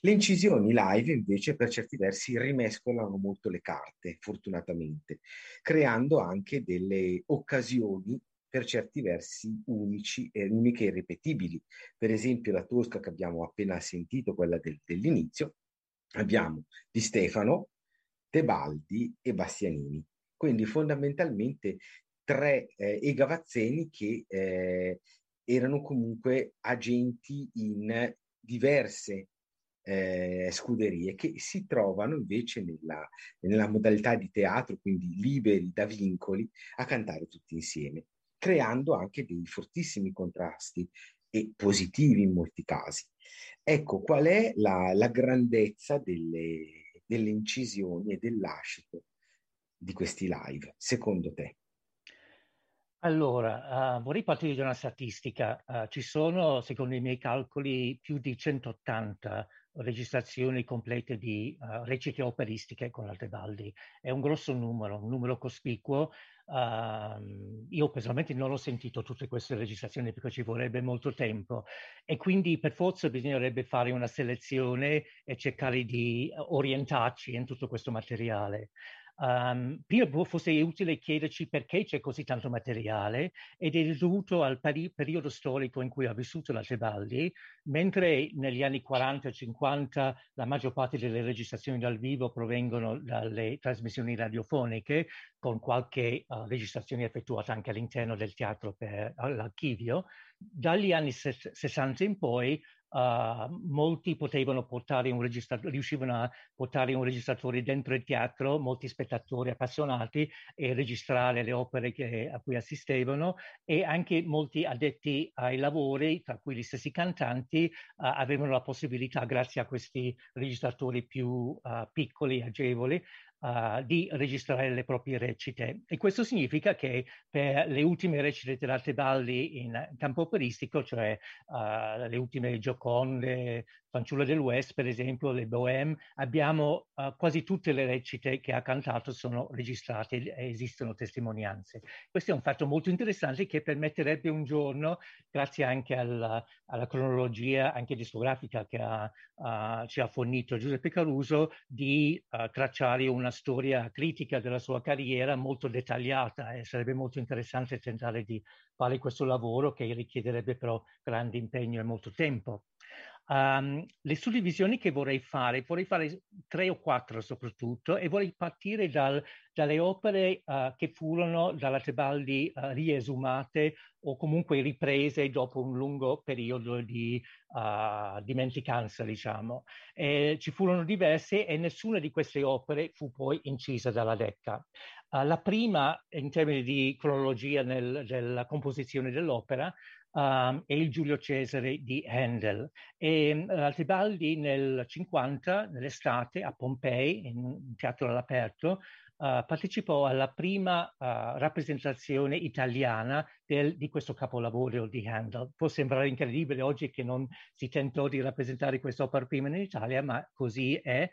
Le incisioni live invece per certi versi rimescolano molto le carte, fortunatamente, creando anche delle occasioni per certi versi unici, eh, uniche e irripetibili. Per esempio la tosca che abbiamo appena sentito, quella del, dell'inizio, abbiamo di Stefano, Tebaldi e Bastianini. Quindi fondamentalmente tre eh, e Gavazzeni che eh, erano comunque agenti in diverse eh, scuderie che si trovano invece nella, nella modalità di teatro, quindi liberi da vincoli, a cantare tutti insieme, creando anche dei fortissimi contrasti e positivi in molti casi. Ecco, qual è la, la grandezza delle, delle incisioni e dell'ascito di questi live, secondo te? Allora, uh, vorrei partire da una statistica. Uh, ci sono, secondo i miei calcoli, più di 180 registrazioni complete di uh, recite operistiche con l'Altebaldi. È un grosso numero, un numero cospicuo. Uh, io personalmente non ho sentito tutte queste registrazioni perché ci vorrebbe molto tempo e quindi per forza bisognerebbe fare una selezione e cercare di orientarci in tutto questo materiale. Um, prima forse è utile chiederci perché c'è così tanto materiale ed è dovuto al peri- periodo storico in cui ha vissuto la Tebaldi, mentre negli anni 40 e 50 la maggior parte delle registrazioni dal vivo provengono dalle trasmissioni radiofoniche, con qualche uh, registrazione effettuata anche all'interno del teatro per l'archivio. Dagli anni 60 in poi Uh, molti potevano portare un registratore, riuscivano a portare un registratore dentro il teatro, molti spettatori appassionati e registrare le opere che, a cui assistevano e anche molti addetti ai lavori, tra cui gli stessi cantanti, uh, avevano la possibilità, grazie a questi registratori più uh, piccoli, agevoli, uh, di registrare le proprie recite. E questo significa che per le ultime recite dell'Arte Balli in campo operistico, cioè uh, le ultime Gioconde, Fanciulla del West, per esempio, le Bohème, abbiamo uh, quasi tutte le recite che ha cantato sono registrate e esistono testimonianze. Questo è un fatto molto interessante che permetterebbe un giorno, grazie anche alla, alla cronologia anche discografica che ha, uh, ci ha fornito Giuseppe Caruso, di uh, tracciare una storia critica della sua carriera molto dettagliata e sarebbe molto interessante tentare di fare questo lavoro che richiederebbe però grande impegno e molto tempo. Um, le suddivisioni che vorrei fare, vorrei fare tre o quattro soprattutto, e vorrei partire dal, dalle opere uh, che furono dalla Tebaldi uh, riesumate o comunque riprese dopo un lungo periodo di uh, dimenticanza, diciamo. E ci furono diverse e nessuna di queste opere fu poi incisa dalla Decca. la prima, in termini di cronologia nel, della composizione dell'opera, um, e il Giulio Cesare di Handel. E uh, Altibaldi nel 50, nell'estate, a Pompei, in un teatro all'aperto, Uh, partecipò alla prima uh, rappresentazione italiana del, di questo capolavoro di Handel. Può sembrare incredibile oggi che non si tentò di rappresentare quest'opera prima in Italia, ma così è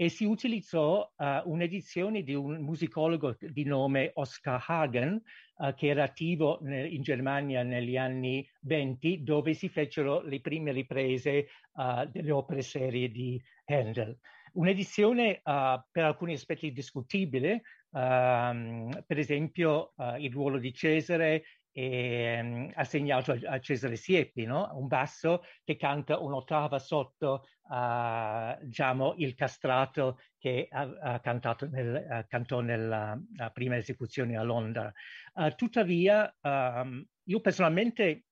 e si utilizzò uh, un'edizione di un musicologo di nome Oscar Hagen, uh, che era attivo nel, in Germania negli anni 20, dove si fecero le prime riprese uh, delle opere serie di Handel. Un'edizione per alcuni aspetti discutibile, ehm, per esempio il ruolo di Cesare e, um, assegnato a, a, Cesare Siepi, no? un basso che canta un'ottava sotto uh, diciamo, il castrato che ha, ha cantato nel, uh, cantò nella prima esecuzione a Londra. Uh, tuttavia, um, io personalmente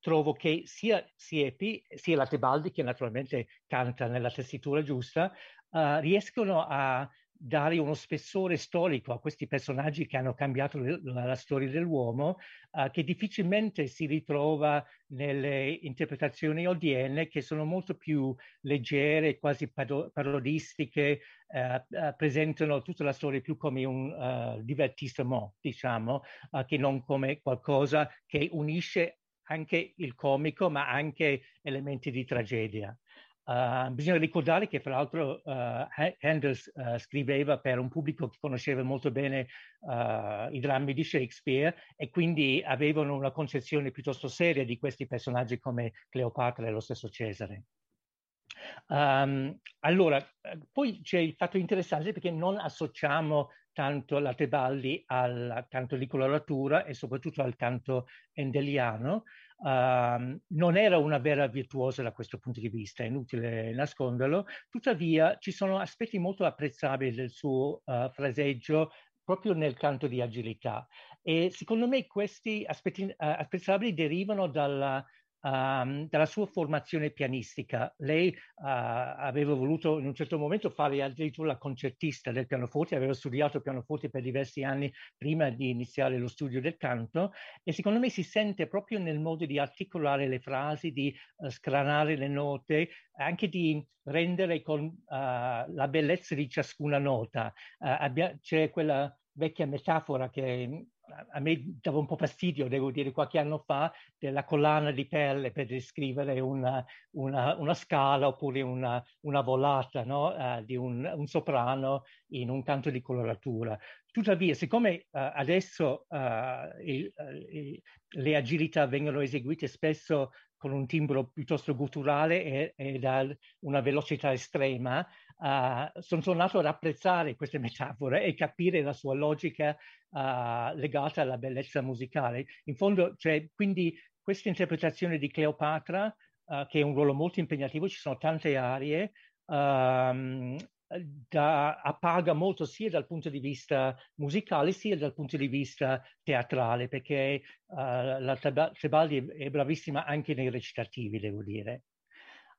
trovo che sia Siepi sia la Tebaldi, che naturalmente canta nella tessitura giusta, riescono a dare uno spessore storico a questi personaggi che hanno cambiato le, la, storia dell'uomo, uh, che difficilmente si ritrova nelle interpretazioni odierne, che sono molto più leggere, quasi parodistiche, uh, uh, presentano tutta la storia più come un divertissement, diciamo, che non come qualcosa che unisce anche il comico, ma anche elementi di tragedia. Uh, bisogna ricordare che, fra l'altro, uh, Handel uh, scriveva per un pubblico che conosceva molto bene i drammi di Shakespeare e quindi avevano una concezione piuttosto seria di questi personaggi come Cleopatra e lo stesso Cesare. Um, allora, poi c'è il fatto interessante perché non associamo tanto la Tebaldi al canto di coloratura e soprattutto al canto endeliano, Uh, non era una vera virtuosa da questo punto di vista, è inutile nasconderlo, tuttavia ci sono aspetti molto apprezzabili del suo uh, fraseggio proprio nel canto di agilità. E secondo me questi aspetti uh, apprezzabili derivano dalla um, dalla sua formazione pianistica. Lei uh, aveva voluto in un certo momento fare addirittura la concertista del pianoforte, aveva studiato pianoforte per diversi anni prima di iniziare lo studio del canto e secondo me si sente proprio nel modo di articolare le frasi, di uh, scranare le note, anche di rendere con uh, la bellezza di ciascuna nota. Abbia, c'è quella vecchia metafora che a me dava un po' fastidio, devo dire, qualche anno fa, della collana di perle per descrivere una, una, una scala oppure una, una volata no? uh, di un, un, soprano in un canto di coloratura. Tuttavia, siccome uh, adesso uh, il, il, le agilità vengono eseguite spesso con un timbro piuttosto gutturale e, e da una velocità estrema, uh, sono tornato ad apprezzare queste metafore e capire la sua logica uh, legata alla bellezza musicale. In fondo, cioè, quindi questa interpretazione di Cleopatra, uh, che è un ruolo molto impegnativo, ci sono tante arie, um, da, appaga molto sia dal punto di vista musicale sia dal punto di vista teatrale, perché uh, la Tebaldi è bravissima anche nei recitativi, devo dire.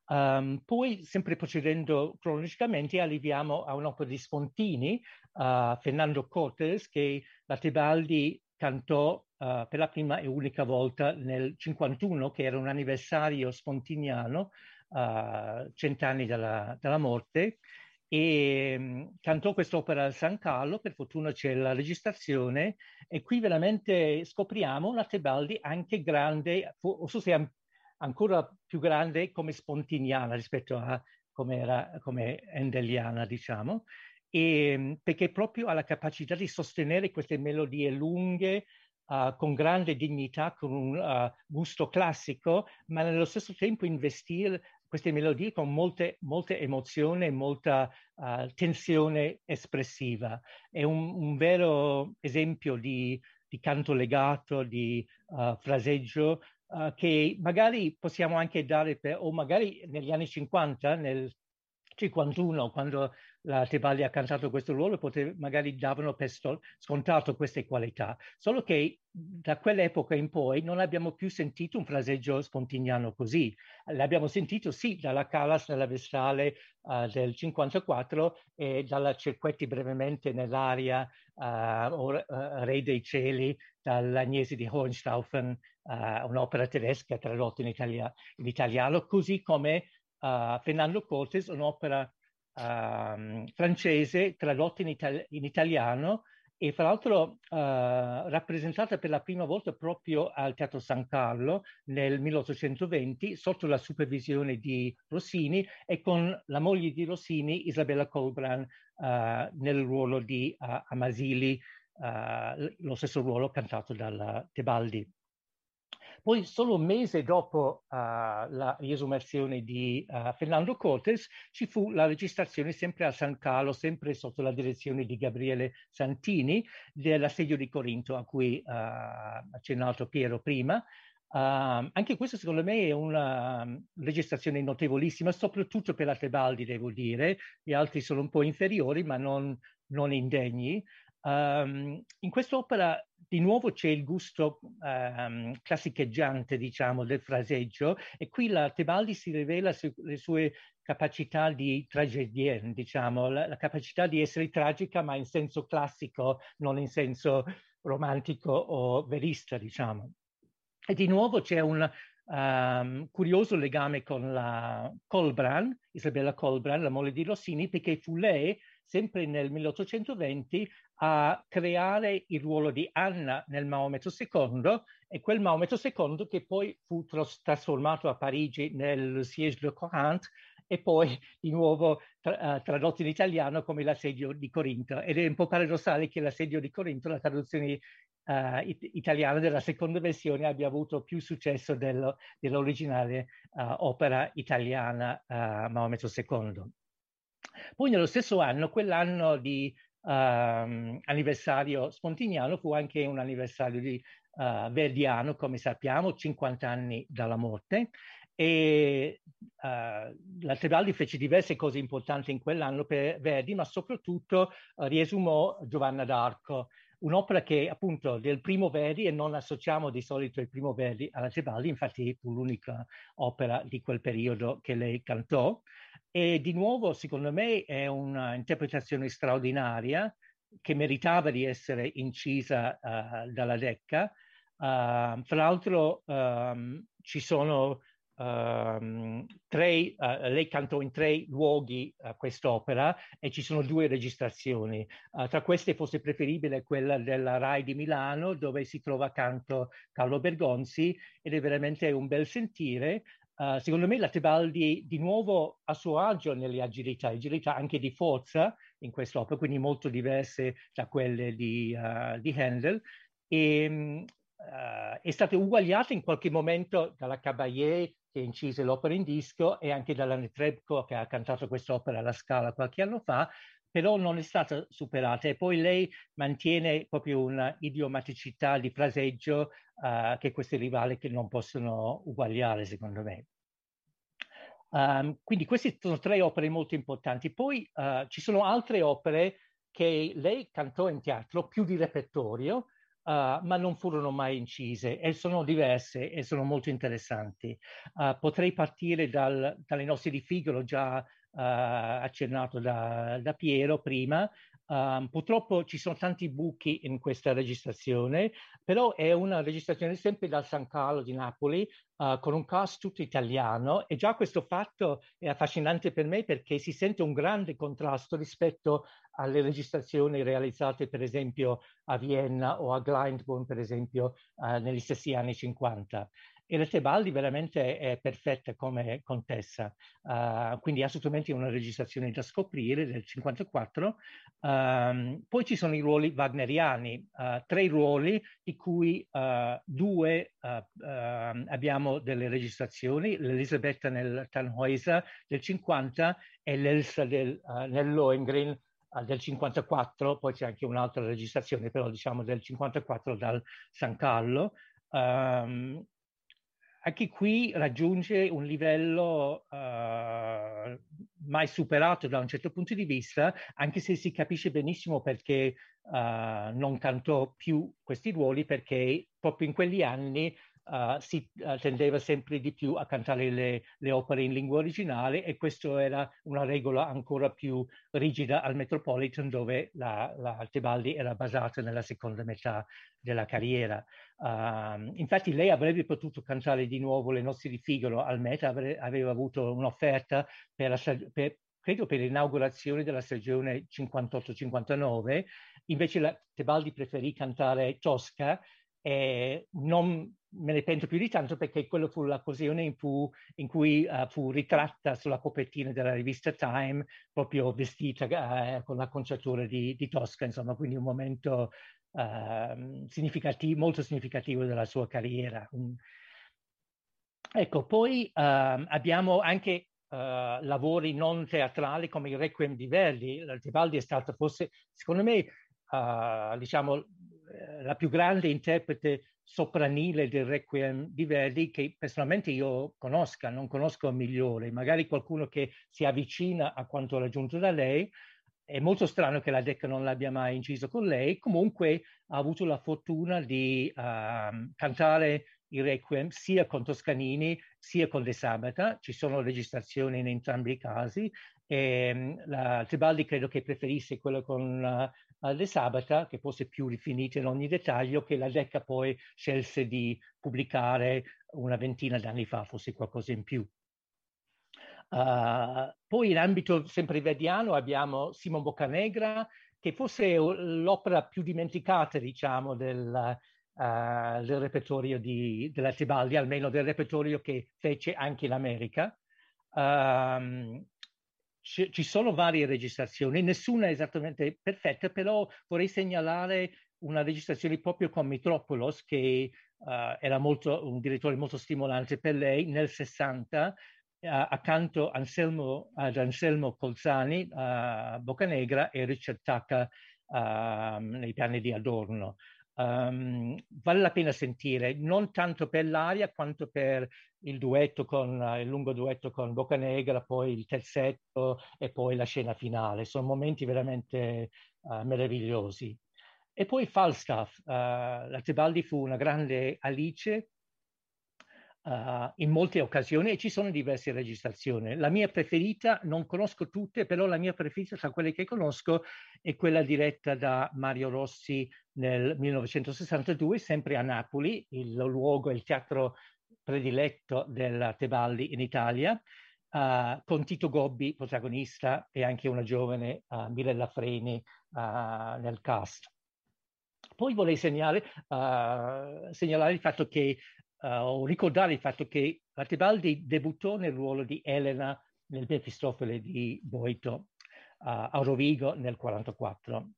Um, poi, sempre procedendo cronologicamente, arriviamo a un'opera di Spontini, uh, Fernando Cortes, che la Tebaldi cantò uh, per la prima e unica volta nel 51, che era un anniversario spontiniano, uh, cent'anni dalla, dalla morte, e um, cantò quest'opera al San Carlo, per fortuna c'è la registrazione, e qui veramente scopriamo una Tebaldi anche grande, forse ancora più grande come spontiniana rispetto a come era come endeliana, diciamo, e, ehm, perché proprio ha la capacità di sostenere queste melodie lunghe uh, con grande dignità, con un uh, gusto classico, ma nello stesso tempo investire queste melodie con molte, molte e molta uh, tensione espressiva. È un, un vero esempio di, di, canto legato, di fraseggio, che magari possiamo anche dare per, o magari negli anni 50, nel 51, quando la Tebaldi ha cantato questo ruolo, potev- magari davano per scontato queste qualità. Solo che da quell'epoca in poi non abbiamo più sentito un fraseggio spontiniano così. L'abbiamo sentito sì dalla Callas nella Vestale uh, del 54 e dalla Cerquetti brevemente nell'aria uh, o, uh, Re dei Cieli dall'Agnesi di Hohenstaufen, un'opera tedesca tradotta in, italia- in italiano, così come Fernando Cortes, un'opera uh, francese tradotta in, itali- in, italiano e fra l'altro uh, rappresentata per la prima volta proprio al Teatro San Carlo nel 1820 sotto la supervisione di Rossini e con la moglie di Rossini, Isabella Colbran, uh, nel ruolo di uh, Amasili, lo stesso ruolo cantato dalla Tebaldi. Poi solo un mese dopo uh, la riesumazione di uh, Fernando Cortes ci fu la registrazione sempre a San Carlo, sempre sotto la direzione di Gabriele Santini, dell'assedio di Corinto a cui uh, ha accennato Piero prima. Uh, anche questo secondo me è una um, registrazione notevolissima, soprattutto per la Tebaldi devo dire, gli altri sono un po' inferiori ma non, non indegni. Um, in quest'opera di nuovo c'è il gusto um, classicheggiante, diciamo, del fraseggio e qui la Tebaldi si rivela sulle sue capacità di tragedienne, diciamo, la, la, capacità di essere tragica ma in senso classico, non in senso romantico o verista, diciamo. E di nuovo c'è un um, curioso legame con la Colbran, Isabella Colbran, la moglie di Rossini, perché fu lei sempre nel 1820 a creare il ruolo di Anna nel Maometto II e quel Maometto II che poi fu tras- trasformato a Parigi nel Siège de Corinth e poi di nuovo tra- uh, tradotto in italiano come l'assedio di Corinto. Ed è un po' paradossale che l'assedio di Corinto, la traduzione uh, it- italiana della seconda versione, abbia avuto più successo dello, dell'originale uh, opera italiana Maometto II. Poi nello stesso anno, quell'anno di uh, anniversario spontiniano, fu anche un anniversario di uh, Verdiano, come sappiamo, 50 anni dalla morte. E uh, la Tebaldi fece diverse cose importanti in quell'anno per Verdi, ma soprattutto uh, riesumò Giovanna d'Arco, un'opera che appunto del primo Verdi e non associamo di solito il primo Verdi alla Tebaldi, infatti fu l'unica opera di quel periodo che lei cantò. E di nuovo, secondo me, è un'interpretazione straordinaria che meritava di essere incisa uh, dalla Decca. Uh, fra l'altro um, ci sono um, tre, uh, lei cantò in tre luoghi uh, quest'opera e ci sono due registrazioni. Tra queste fosse preferibile quella della RAI di Milano dove si trova accanto Carlo Bergonzi ed è veramente un bel sentire. Uh, secondo me la Tebaldi di nuovo a suo agio nelle agilità, agilità anche di forza in quest'opera, quindi molto diverse da quelle di, uh, di Handel. E, uh, è stata uguagliata in qualche momento dalla Caballé che incise l'opera in disco e anche dalla Netrebko che ha cantato quest'opera alla Scala qualche anno fa, però non è stata superata e poi lei mantiene proprio una idiomaticità di fraseggio uh, che queste rivali che non possono uguagliare secondo me. Um, quindi queste sono tre opere molto importanti. Poi uh, ci sono altre opere che lei cantò in teatro, più di repertorio, uh, ma non furono mai incise e sono diverse e sono molto interessanti. Uh, potrei partire dal, dalle nostre di Figaro, già accennato da, da, Piero prima. Um, purtroppo ci sono tanti buchi in questa registrazione, però è una registrazione sempre dal San Carlo di Napoli uh, con un cast tutto italiano e già questo fatto è affascinante per me perché si sente un grande contrasto rispetto alle registrazioni realizzate per esempio a Vienna o a Glyndebourne per esempio uh, negli stessi anni 50. E la Tebaldi veramente è perfetta come contessa, uh, quindi assolutamente una registrazione da scoprire del 54. Um, ehm, poi ci sono i ruoli wagneriani, uh, tre ruoli di cui uh, due abbiamo delle registrazioni, l'Elisabetta nel Tannhäuser del 50 e l'Elsa del, nel Lohengrin del 54, poi c'è anche un'altra registrazione, però diciamo del 54 dal San Carlo. Um, anche qui raggiunge un livello uh, mai superato da un certo punto di vista, anche se si capisce benissimo perché uh, non cantò più questi ruoli, perché proprio in quegli anni uh, si uh, tendeva sempre di più a cantare le, le, opere in lingua originale e questa era una regola ancora più rigida al Metropolitan dove la, la Tebaldi era basata nella seconda metà della carriera. Uh, infatti lei avrebbe potuto cantare di nuovo le nozze di Figaro al Met, avre, aveva avuto un'offerta per, la, per credo per l'inaugurazione della stagione 58-59, invece la Tebaldi preferì cantare Tosca e non me ne pento più di tanto perché quello fu l'occasione in, fu, in cui uh, fu ritratta sulla copertina della rivista Time, proprio vestita uh, con l'acconciatura di, di, Tosca, insomma, quindi un momento uh, significativo, molto significativo della sua carriera. Um, ecco, poi abbiamo anche Uh, lavori non teatrali come il Requiem di Verdi. Tibaldi è stato forse, secondo me, diciamo, la più grande interprete sopranile del Requiem di Verdi che personalmente io conosca, non conosco migliore, magari qualcuno che si avvicina a quanto raggiunto da lei. È molto strano che la Decca non l'abbia mai inciso con lei, comunque ha avuto la fortuna di uh, cantare il Requiem sia con Toscanini sia con De Sabata, ci sono registrazioni in entrambi i casi. E, um, la Tebaldi credo che preferisse quello con uh, De Sabata, che fosse più rifinita in ogni dettaglio, che la Decca poi scelse di pubblicare una ventina d'anni fa, forse qualcosa in più. Uh, poi in ambito sempre vediano abbiamo Simon Boccanegra, che forse è l'opera più dimenticata, diciamo, del, uh, del repertorio di, della Tibaldi, almeno del repertorio che fece anche in America. Um, ci, sono varie registrazioni, nessuna è esattamente perfetta, però vorrei segnalare una registrazione proprio con Mitropolos, che uh, era molto, un direttore molto stimolante per lei, nel 60, uh, accanto Anselmo, ad Anselmo Colzani, uh, Boccanegra e Richard Tacca uh, nei piani di Adorno. Um, vale la pena sentire, non tanto per l'aria quanto per il duetto con uh, il lungo duetto con Boccanegra, poi il terzetto e poi la scena finale. Sono momenti veramente uh, meravigliosi. E poi Falstaff, uh, la Tebaldi fu una grande Alice uh, in molte occasioni e ci sono diverse registrazioni. La mia preferita, non conosco tutte, però la mia preferita tra quelle che conosco è quella diretta da Mario Rossi nel 1962, sempre a Napoli, il luogo, il teatro prediletto della Tebaldi in Italia. Uh, con Tito Gobbi protagonista e anche una giovane uh, Mirella Freni uh, nel cast. Poi vorrei segnalare, segnalare il fatto che uh, ricordare il fatto che Artibaldi debuttò nel ruolo di Elena nel Mefistofele di Boito uh, a Rovigo nel 1944.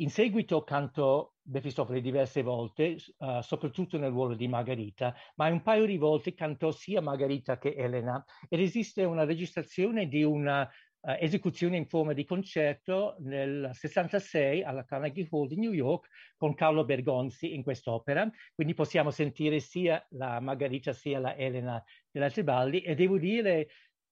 In seguito cantò Mefistofele diverse volte, uh, soprattutto nel ruolo di Margherita, ma un paio di volte cantò sia Margherita che Elena ed esiste una registrazione di una uh, esecuzione in forma di concerto nel 66 alla Carnegie Hall di New York con Carlo Bergonzi in quest'opera. Quindi possiamo sentire sia la Margherita sia la Elena della Tebaldi e devo dire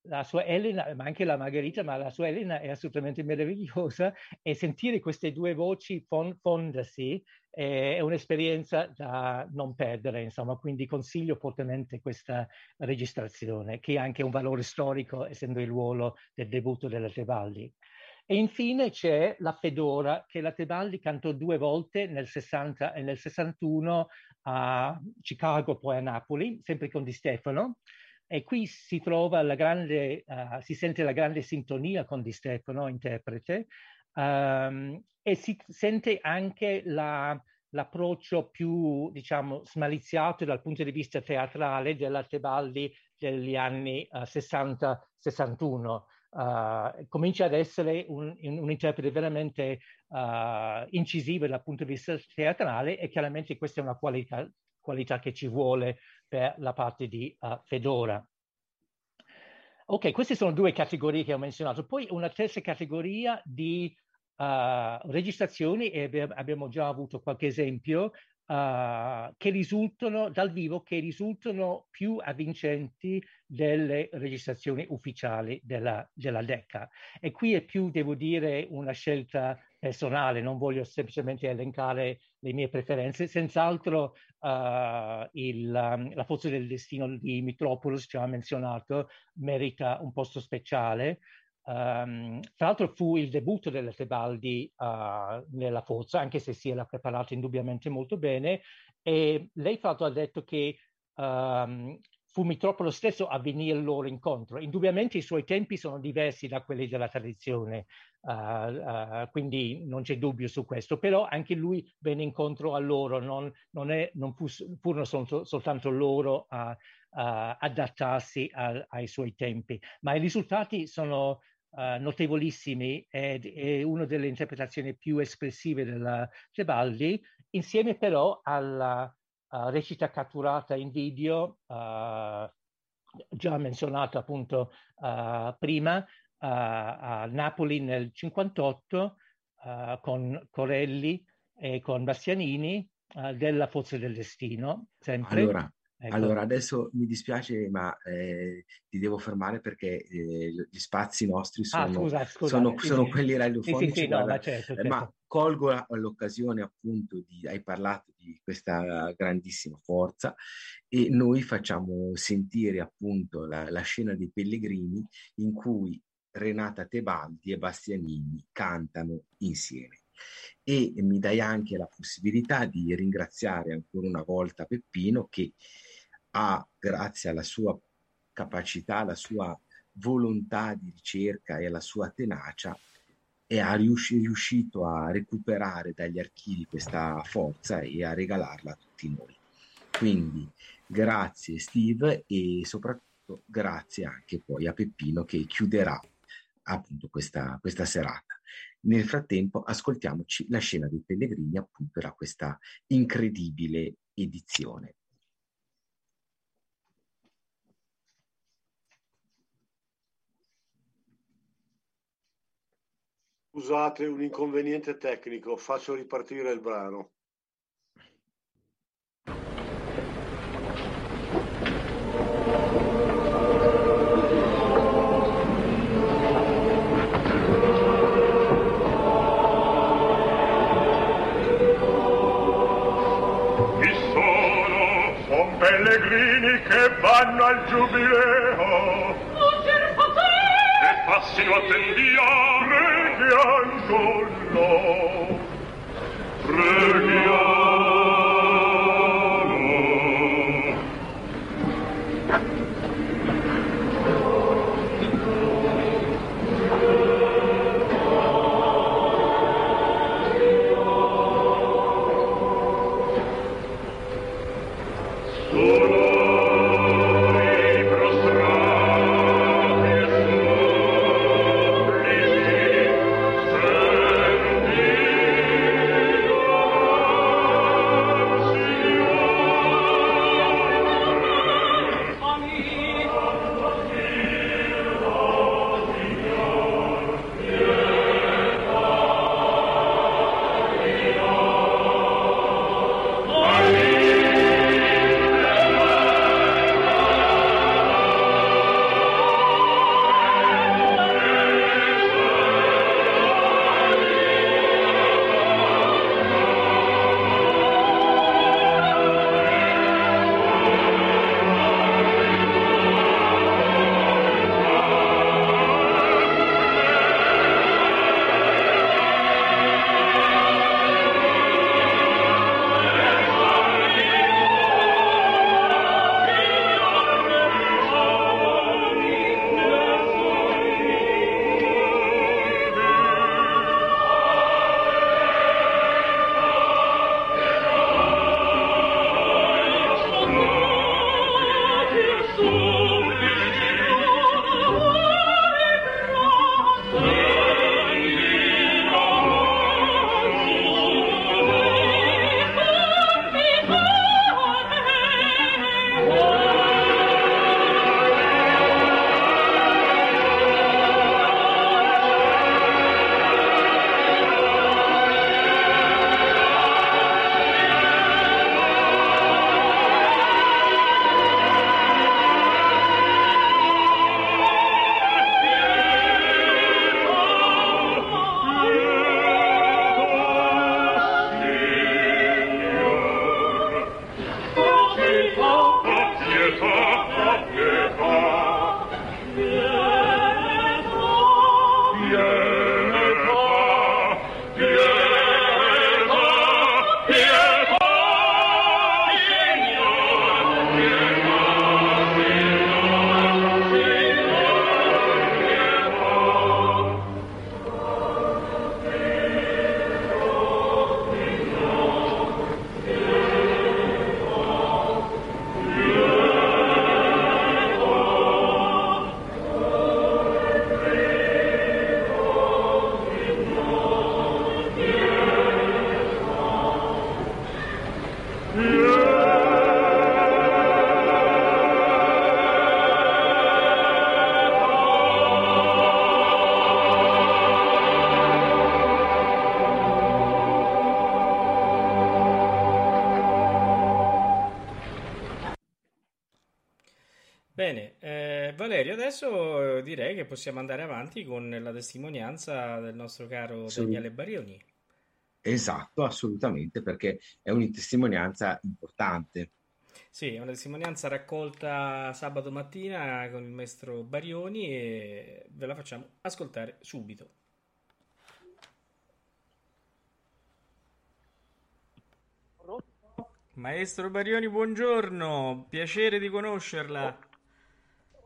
la sua Elena, ma anche la Margherita, ma la sua Elena è assolutamente meravigliosa e sentire queste due voci fon- fondersi è un'esperienza da non perdere, insomma, quindi consiglio fortemente questa registrazione, che ha anche un valore storico, essendo il ruolo del debutto della Tebaldi. E infine c'è la Fedora, che la Tebaldi cantò due volte nel 60 e nel 61 a Chicago, poi a Napoli, sempre con Di Stefano. E qui si trova la grande, uh, si sente la grande sintonia con Di Stefano, interprete, um, e si sente anche la, l'approccio più, diciamo, smaliziato dal punto di vista teatrale della Tebaldi degli anni uh, 60-61. Uh, comincia ad essere un, un interprete veramente uh, incisivo dal punto di vista teatrale e chiaramente questa è una qualità, qualità che ci vuole per la parte di uh, Fedora. Ok, queste sono due categorie che ho menzionato. Poi una terza categoria di uh, registrazioni, e abbiamo già avuto qualche esempio, uh, che risultano dal vivo, che risultano più avvincenti delle registrazioni ufficiali della, della DECA. E qui è più, devo dire, una scelta personale, non voglio semplicemente elencare le mie preferenze. Senz'altro uh, il, um, la Forza del Destino di Mitropoulos, già menzionato, merita un posto speciale. Um, tra l'altro fu il debutto della Tebaldi uh, nella forza, anche se si era preparato indubbiamente molto bene, e lei fra l'altro ha detto che um, fu Mitropolo stesso a venire loro incontro. Indubbiamente i suoi tempi sono diversi da quelli della tradizione, uh, uh, quindi non c'è dubbio su questo, però anche lui venne incontro a loro, non, non, è, non fu, furono sol- soltanto loro a, a adattarsi a, ai suoi tempi, ma i risultati sono uh, notevolissimi ed è una delle interpretazioni più espressive della Tebaldi, insieme però alla uh, recita catturata in video, uh, già menzionata appunto prima, a Napoli nel 58 con Corelli e con Bastianini della Forza del Destino, sempre. Allora, Ecco. Allora, adesso mi dispiace, ma eh, ti devo fermare perché eh, gli spazi nostri ah, sono, ah, scusa, scusa, sono, sì, sono sì. quelli radiofonici. Sì, sì, no, ma, certo, certo. ma, colgo l'occasione appunto di, hai parlato di questa grandissima forza e noi facciamo sentire appunto la, la scena dei pellegrini in cui Renata Tebaldi e Bastianini cantano insieme e mi dai anche la possibilità di ringraziare ancora una volta Peppino che ha, grazie alla sua capacità, alla sua volontà di ricerca e alla sua tenacia, è riuscito a recuperare dagli archivi questa forza e a regalarla a tutti noi. Quindi grazie Steve e soprattutto grazie anche poi a Peppino che chiuderà appunto questa, questa serata. Nel frattempo ascoltiamoci la scena dei pellegrini appunto per questa incredibile edizione. Scusate un inconveniente tecnico, faccio ripartire il brano. Chi sono? Son pellegrini che vanno al giubileo passino attendia angelo preghiamo possiamo andare avanti con la testimonianza del nostro caro sì. Daniele Barioni. Esatto, assolutamente, perché è una testimonianza importante. Sì, è una testimonianza raccolta sabato mattina con il maestro Barioni e ve la facciamo ascoltare subito. Maestro Barioni, buongiorno, piacere di conoscerla.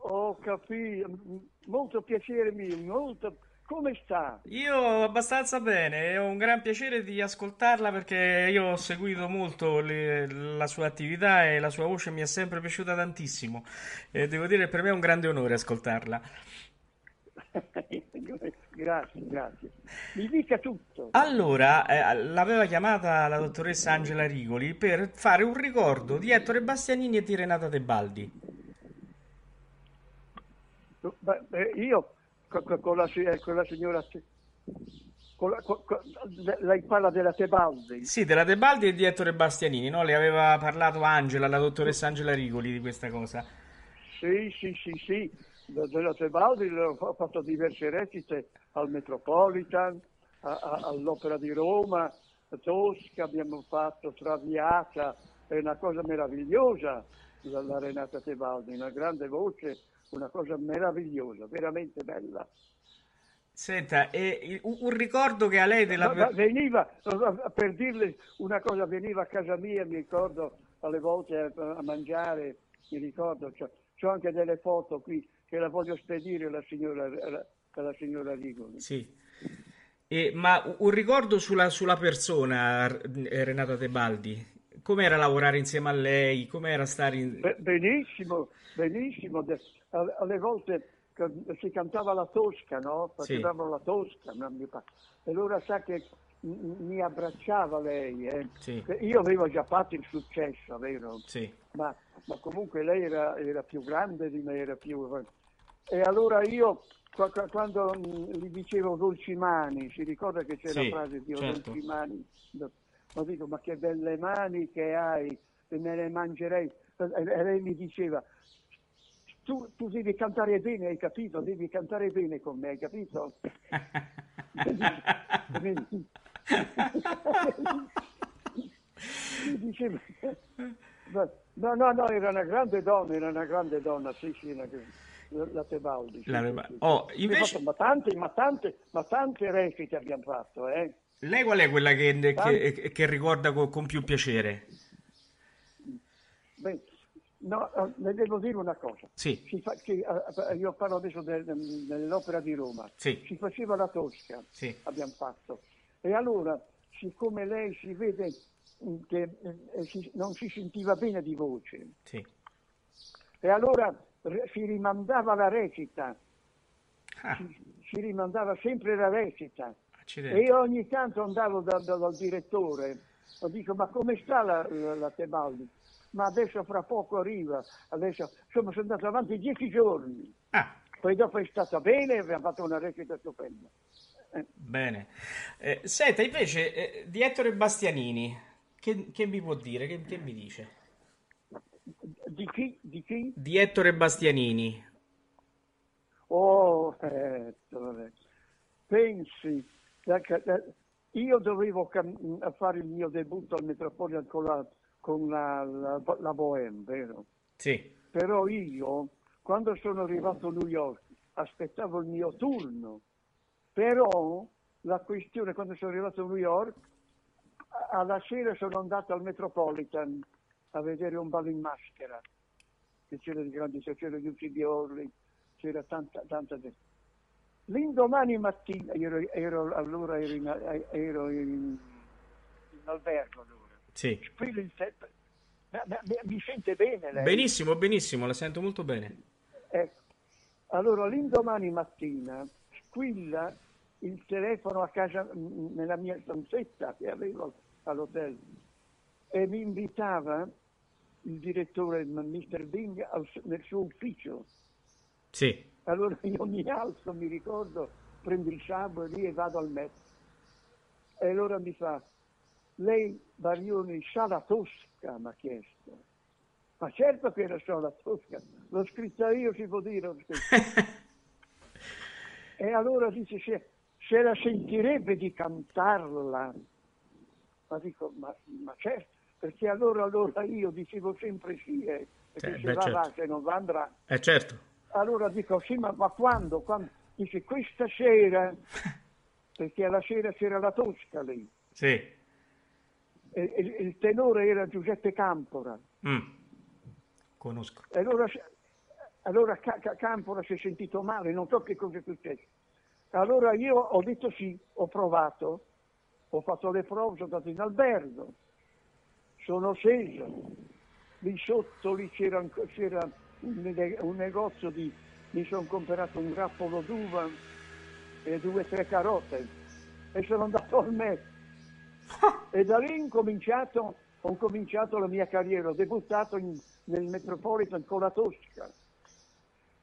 Ho capito, molto piacere mio, molto... Come sta? Io abbastanza bene, ho un gran piacere di ascoltarla perché io ho seguito molto le, la sua attività e la sua voce mi è sempre piaciuta tantissimo e devo dire per me è un grande onore ascoltarla. *laughs* grazie, grazie. Mi dica tutto. Allora, eh, l'aveva chiamata la dottoressa Angela Rigoli per fare un ricordo di Ettore Bastianini e di Renata Tebaldi. Beh, io con la, con la signora con la, con, lei parla della Tebaldi sì della Tebaldi e di Ettore Bastianini no? le aveva parlato Angela la dottoressa Angela Rigoli di questa cosa. Sì sì sì sì. Della Tebaldi ho fatto diverse recite al Metropolitan a, a, all'Opera di Roma a Tosca abbiamo fatto Traviata è una cosa meravigliosa la, la Renata Tebaldi una grande voce una cosa meravigliosa, veramente bella. Senta, e un ricordo che a lei della... Ma, veniva, per dirle una cosa, veniva a casa mia, mi ricordo alle volte a, mangiare, mi ricordo, ho anche delle foto qui che la voglio spedire alla signora, alla, signora Rigoli. Sì. E, ma un ricordo sulla, sulla persona, Renata Tebaldi, com'era lavorare insieme a lei, com'era stare in... Benissimo, benissimo alle volte si cantava la tosca, no? Facevamo sì. la tosca, e allora sa che mi abbracciava lei. Eh? Sì. Io avevo già fatto il successo, vero? Sì. Ma, ma, comunque lei era, era, più grande di me, era più... E allora io, quando gli dicevo dolci mani, si ricorda che c'è la frase di certo. dolci mani? Ma dico, ma che belle mani che hai, me le mangerei. E lei mi diceva, tu, tu, devi cantare bene, hai capito? Devi cantare bene con me, hai capito? Diceva, *laughs* no, no, no, era una grande donna, era una grande donna, sì, sì, una, la Tebaldi. Sì, sì. Oh, invece... Ma tante, ma tante, ma tante recite abbiamo fatto, eh? Lei qual è quella che, che, che ricorda con, con, più piacere? Beh, No, eh, le devo dire una cosa. Sì. Fa, che, uh, io parlo adesso de, de, dell'opera di Roma. Sì. Si faceva la Tosca, sì. abbiamo fatto. E allora, siccome lei si vede che eh, si, non si sentiva bene di voce, sì. E allora si rimandava la recita, ah. si, si, rimandava sempre la recita. Accidenti. E io ogni tanto andavo da, da, dal direttore e dico ma come sta la, la, la Tebaldi? Ma adesso fra poco arriva, adesso insomma sono andato avanti dieci giorni. Ah. Poi dopo è stata bene e abbiamo fatto una recita stupenda. Eh. Bene. Eh, senta, invece, eh, di Ettore Bastianini, che, che, mi può dire? Che, che mi dice? Di chi? Di chi? Di Ettore Bastianini. Oh, Ettore. Pensi, io dovevo fare il mio debutto al Metropolitan la, con la, la, la Bohème, vero? Sì. Però io, quando sono arrivato a New York, aspettavo il mio turno. Però la questione, quando sono arrivato a New York, alla sera sono andato al Metropolitan a vedere un ballo in maschera, che c'era di grandi, c'era Yuki Orli, c'era tanta, tanta gente. L'indomani mattina, ero, ero, allora ero in, ero in, in albergo Sì. Il, mi sente bene lei? Benissimo, benissimo, la sento molto bene. Ecco. Allora l'indomani mattina squilla il telefono a casa, nella mia stanzetta che avevo all'hotel e mi invitava il direttore, Mr. Bing, al, nel suo ufficio. Sì. Allora *laughs* io mi alzo, mi ricordo, prendo il sabbo lì e vado al Met. E allora mi fa, lei Barioni sa la Tosca, mi ha chiesto. Ma certo che la so la Tosca, l'ho scritta io, si può dire. *laughs* e allora dice, se, se, la sentirebbe di cantarla. Ma dico, ma, ma certo, perché allora, allora io dicevo sempre sì, eh, perché eh, se beh, va, certo. va, se non va andrà. Eh certo. Allora dico, sì, ma, ma quando? quando? Dice, questa sera, *laughs* perché alla sera c'era la Tosca lì. Sì. E, e, il tenore era Giuseppe Campora. Mm. Conosco. E allora, allora Campora si è sentito male, non so che cosa è successo. Allora io ho detto sì, ho provato, ho fatto le prove, sono andato in albergo, sono sceso, lì sotto lì c'era, c'era un negozio di... mi sono comprato un grappolo d'uva e due o tre carote e sono andato al MES. *laughs* e da lì incominciato, ho cominciato la mia carriera, ho debuttato in, nel Metropolitan con la Tosca.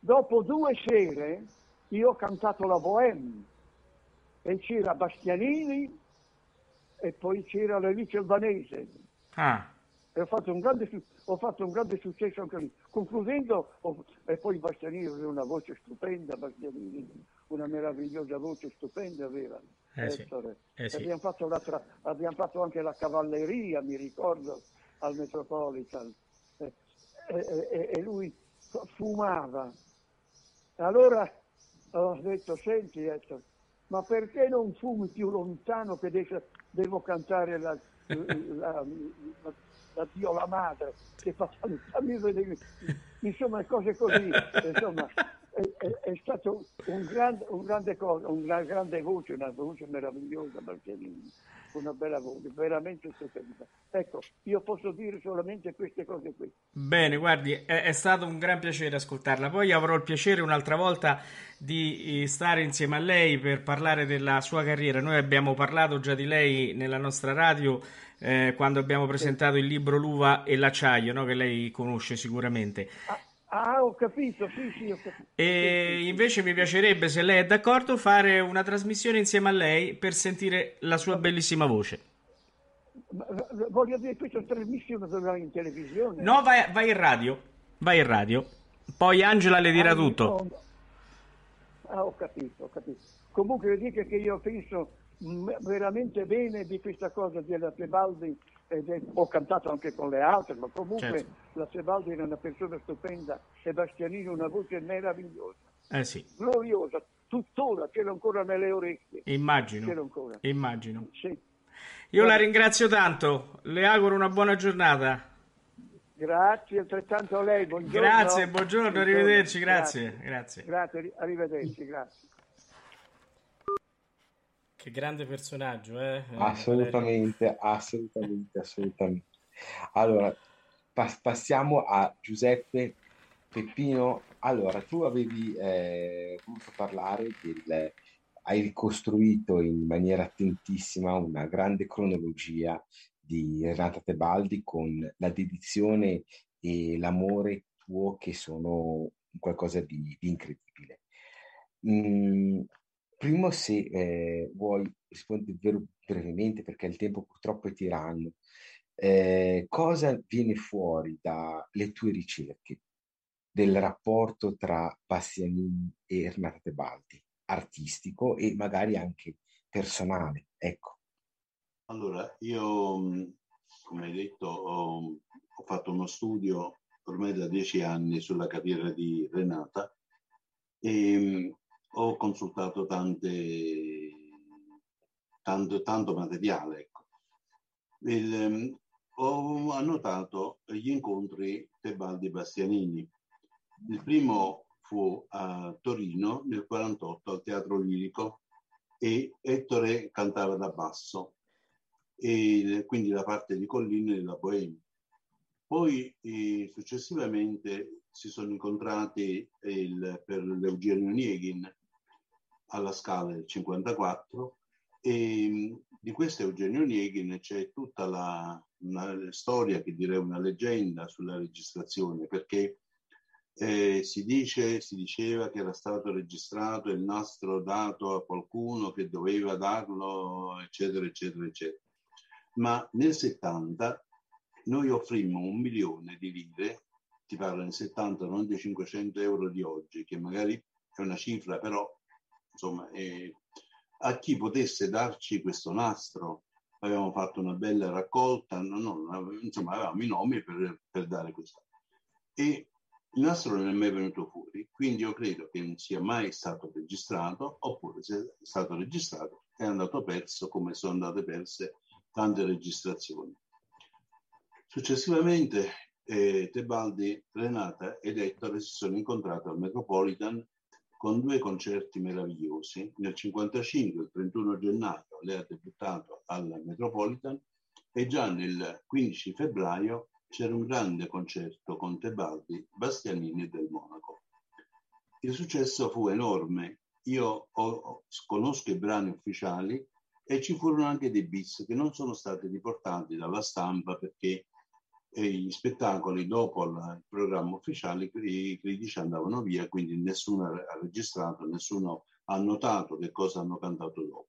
Dopo due sere io ho cantato la Bohème e c'era Bastianini e poi c'era l'Alice Albanese. Ah. E ho fatto un grande successo ho fatto un grande successo anche lì. Concludendo, ho, e poi Bastianini aveva una voce stupenda, Bastianini, una meravigliosa voce stupenda aveva. Eh sì, eh sì. Abbiamo, fatto abbiamo, fatto anche la cavalleria, mi ricordo, al Metropolitan. E, e, e lui fumava. Allora ho detto, senti Ettore, ma perché non fumi più lontano che devo cantare la, *laughs* la, la, da Dio la madre, che fa vedere, *laughs* insomma cose così, insomma è, è, stato un grande, un grande cosa, una grande voce, una voce meravigliosa Marcellini, una bella voce, veramente stupenda. Ecco, io posso dire solamente queste cose qui. Bene, guardi, è, è, stato un gran piacere ascoltarla. Poi avrò il piacere un'altra volta di eh, stare insieme a lei per parlare della sua carriera. Noi abbiamo parlato già di lei nella nostra radio eh, quando abbiamo presentato il libro L'uva e l'acciaio, no? che lei conosce sicuramente. Ah, ah ho capito, sì, sì, ho capito. E invece mi piacerebbe, se lei è d'accordo, fare una trasmissione insieme a lei per sentire la sua bellissima voce. Voglio dire, questa trasmissione dove in televisione? No, vai, vai, in radio. Vai in radio. Poi Angela le dirà ah, tutto. Ah, ho capito, ho capito. Comunque dica che io penso veramente bene di questa cosa della Tebaldi, eh, ho cantato anche con le altre, ma comunque certo. la Tebaldi era una persona stupenda e Bastianini una voce meravigliosa, eh sì. gloriosa, tuttora ce l'ho ancora nelle orecchie. Immagino. Immagino. Sì. Io la ringrazio tanto, le auguro una buona giornata. Grazie, altrettanto a lei. Buongiorno. Grazie, buongiorno, arrivederci, grazie. Grazie, grazie. arrivederci, grazie. Che grande personaggio, eh? Assolutamente, assolutamente, assolutamente. Allora, passiamo a Giuseppe Peppino, allora tu avevi eh, voluto parlare del, hai ricostruito in maniera attentissima una grande cronologia di Renata Tebaldi con la dedizione e l'amore tuo che sono qualcosa di, di incredibile. Mm, primo, se eh, vuoi rispondere brevemente, perché il tempo purtroppo è tiranno, eh, cosa viene fuori dalle tue ricerche del rapporto tra Bastianini e Renata Tebaldi, artistico e magari anche personale? Ecco. Allora, io, come hai detto, ho, ho fatto uno studio ormai da dieci anni sulla carriera di Renata e ho consultato tante, tanto, tanto materiale. Ecco. Il, um, ho annotato gli incontri Tebaldi-Bastianini. Il primo fu a Torino nel 1948 al Teatro Lirico e Ettore cantava da basso, e quindi la parte di Colline della Bohemia. Poi eh, successivamente si sono incontrati il, per l'Eugenio Nieghin alla Scala del 54 e mm, di questo Eugenio Nieghin c'è tutta la storia, che direi una leggenda sulla registrazione, perché eh, si, dice, si diceva che era stato registrato il nastro dato a qualcuno che doveva darlo, eccetera, eccetera, eccetera. Ma nel 70 noi offrimmo un milione di lire, ti parlo in 70, non di 500 euro di oggi, che magari è una cifra, però insomma, eh, a chi potesse darci questo nastro. Avevamo fatto una bella raccolta, no, no, insomma avevamo i nomi per, per dare questo. E il nastro non è mai venuto fuori, quindi io credo che non sia mai stato registrato, oppure se è stato registrato è andato perso come sono andate perse tante registrazioni. Successivamente eh, Tebaldi, Renata ed Ettore si sono incontrati al Metropolitan con due concerti meravigliosi. Nel 1955, il 31 gennaio, lei ha debuttato al Metropolitan e già nel 15 febbraio c'era un grande concerto con Tebaldi, Bastianini del Monaco. Il successo fu enorme. Io ho, conosco i brani ufficiali e ci furono anche dei bis che non sono stati riportati dalla stampa perché e gli spettacoli dopo il programma ufficiale i critici andavano via, quindi nessuno ha registrato, nessuno ha notato che cosa hanno cantato dopo.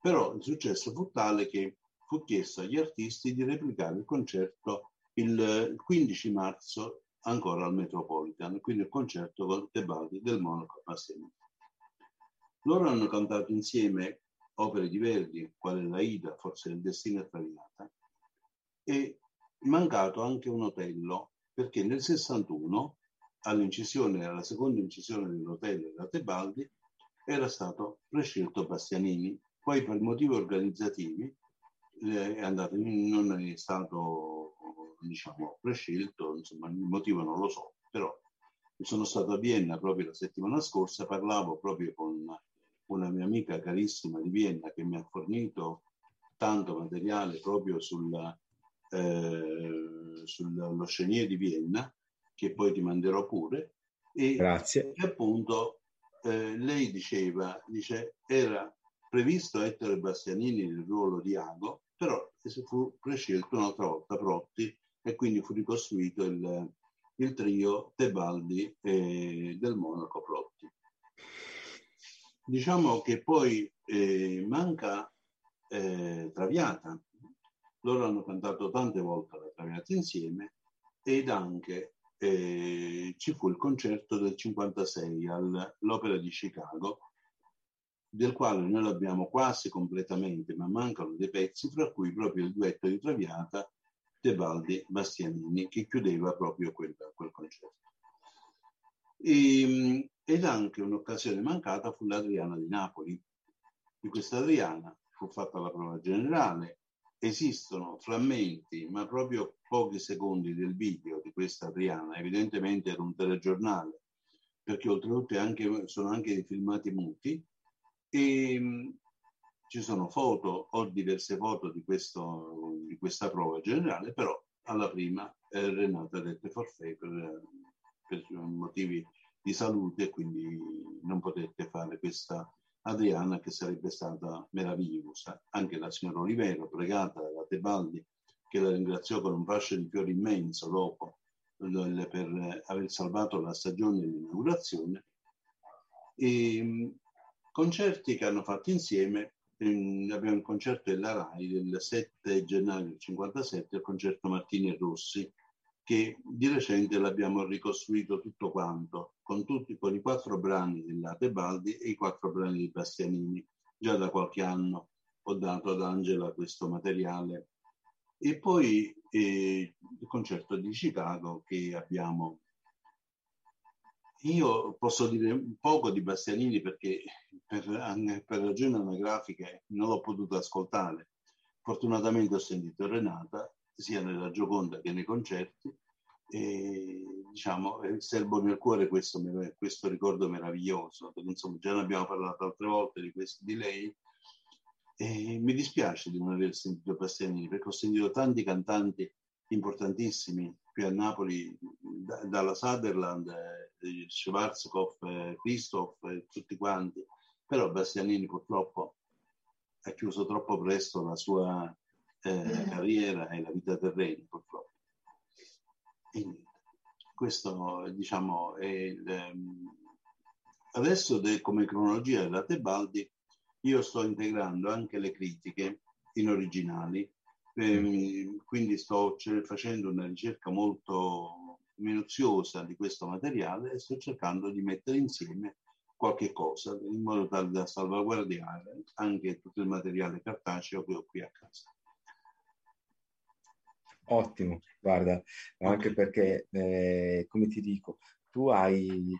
Però il successo fu tale che fu chiesto agli artisti di replicare il concerto il 15 marzo ancora al Metropolitan, quindi il concerto con Tebaldi del Monaco Bastianini. Loro hanno cantato insieme opere di Verdi, quale la Ida, forse il destino è traviata, e mancato anche un Otello, perché nel 61, all'incisione, alla seconda incisione dell'Otello da Tebaldi, era stato prescelto Bastianini. Poi per motivi organizzativi è andato, non è stato diciamo, prescelto, insomma il motivo non lo so, però sono stato a Vienna proprio la settimana scorsa, parlavo proprio con una mia amica carissima di Vienna che mi ha fornito tanto materiale proprio sulla, eh, sullo Chenier di Vienna, che poi ti manderò pure. E, Grazie. E appunto eh, lei diceva, dice, era previsto Ettore Bastianini nel ruolo di Ago, però fu prescelto un'altra volta Protti e quindi fu ricostruito il, il trio Tebaldi e del Monaco Protti. Diciamo che poi eh, manca eh, Traviata, loro hanno cantato tante volte la Traviata insieme ed anche eh, ci fu il concerto del 56 all'Opera di Chicago, del quale noi l'abbiamo quasi completamente, ma mancano dei pezzi, fra cui proprio il duetto di Traviata Tebaldi Bastianini, che chiudeva proprio quel, quel concerto. E, ehm, ed anche un'occasione mancata fu l'Adriana di Napoli. Di questa Adriana fu fatta la prova generale, esistono frammenti, ma proprio pochi secondi del video di questa Adriana, evidentemente era un telegiornale, perché oltretutto anche, sono anche dei filmati muti, e mh, ci sono foto, ho diverse foto di, questo, di questa prova generale, però alla prima eh, Renata dette forfè per, per motivi di salute quindi non potette fare questa Adriana che sarebbe stata meravigliosa. Anche la signora Olivero, pregata da Tebaldi, che la ringraziò con un fascio di fiori immenso dopo per aver salvato la stagione dell'inaugurazione. E concerti che hanno fatto insieme, abbiamo un concerto della RAI del 7 gennaio del 57, il concerto Martini e Rossi, che di recente l'abbiamo ricostruito tutto quanto, con, tutti, con i quattro brani della Tebaldi e i quattro brani di Bastianini. Già da qualche anno ho dato ad Angela questo materiale. E poi eh, il concerto di Chicago che abbiamo. Io posso dire poco di Bastianini perché per, per ragioni anagrafiche non l'ho potuto ascoltare. Fortunatamente ho sentito Renata sia nella Gioconda che nei concerti. E diciamo serbo nel cuore questo, questo ricordo meraviglioso. Perché insomma già ne abbiamo parlato altre volte di, questo, di lei. E mi dispiace di non aver sentito Bastianini perché ho sentito tanti cantanti importantissimi qui a Napoli da, dalla Sutherland eh, Schwarzkopf eh, Christoph eh, tutti quanti. Però Bastianini purtroppo ha chiuso troppo presto la sua eh, carriera e la vita terrena, purtroppo. E questo, diciamo, è il, ehm, adesso de, come cronologia della Tebaldi io sto integrando anche le critiche in originali, ehm, quindi sto facendo una ricerca molto minuziosa di questo materiale e sto cercando di mettere insieme qualche cosa in modo tale da salvaguardare anche tutto il materiale cartaceo che ho qui a casa. Ottimo, guarda, anche perché, eh, come ti dico, tu hai,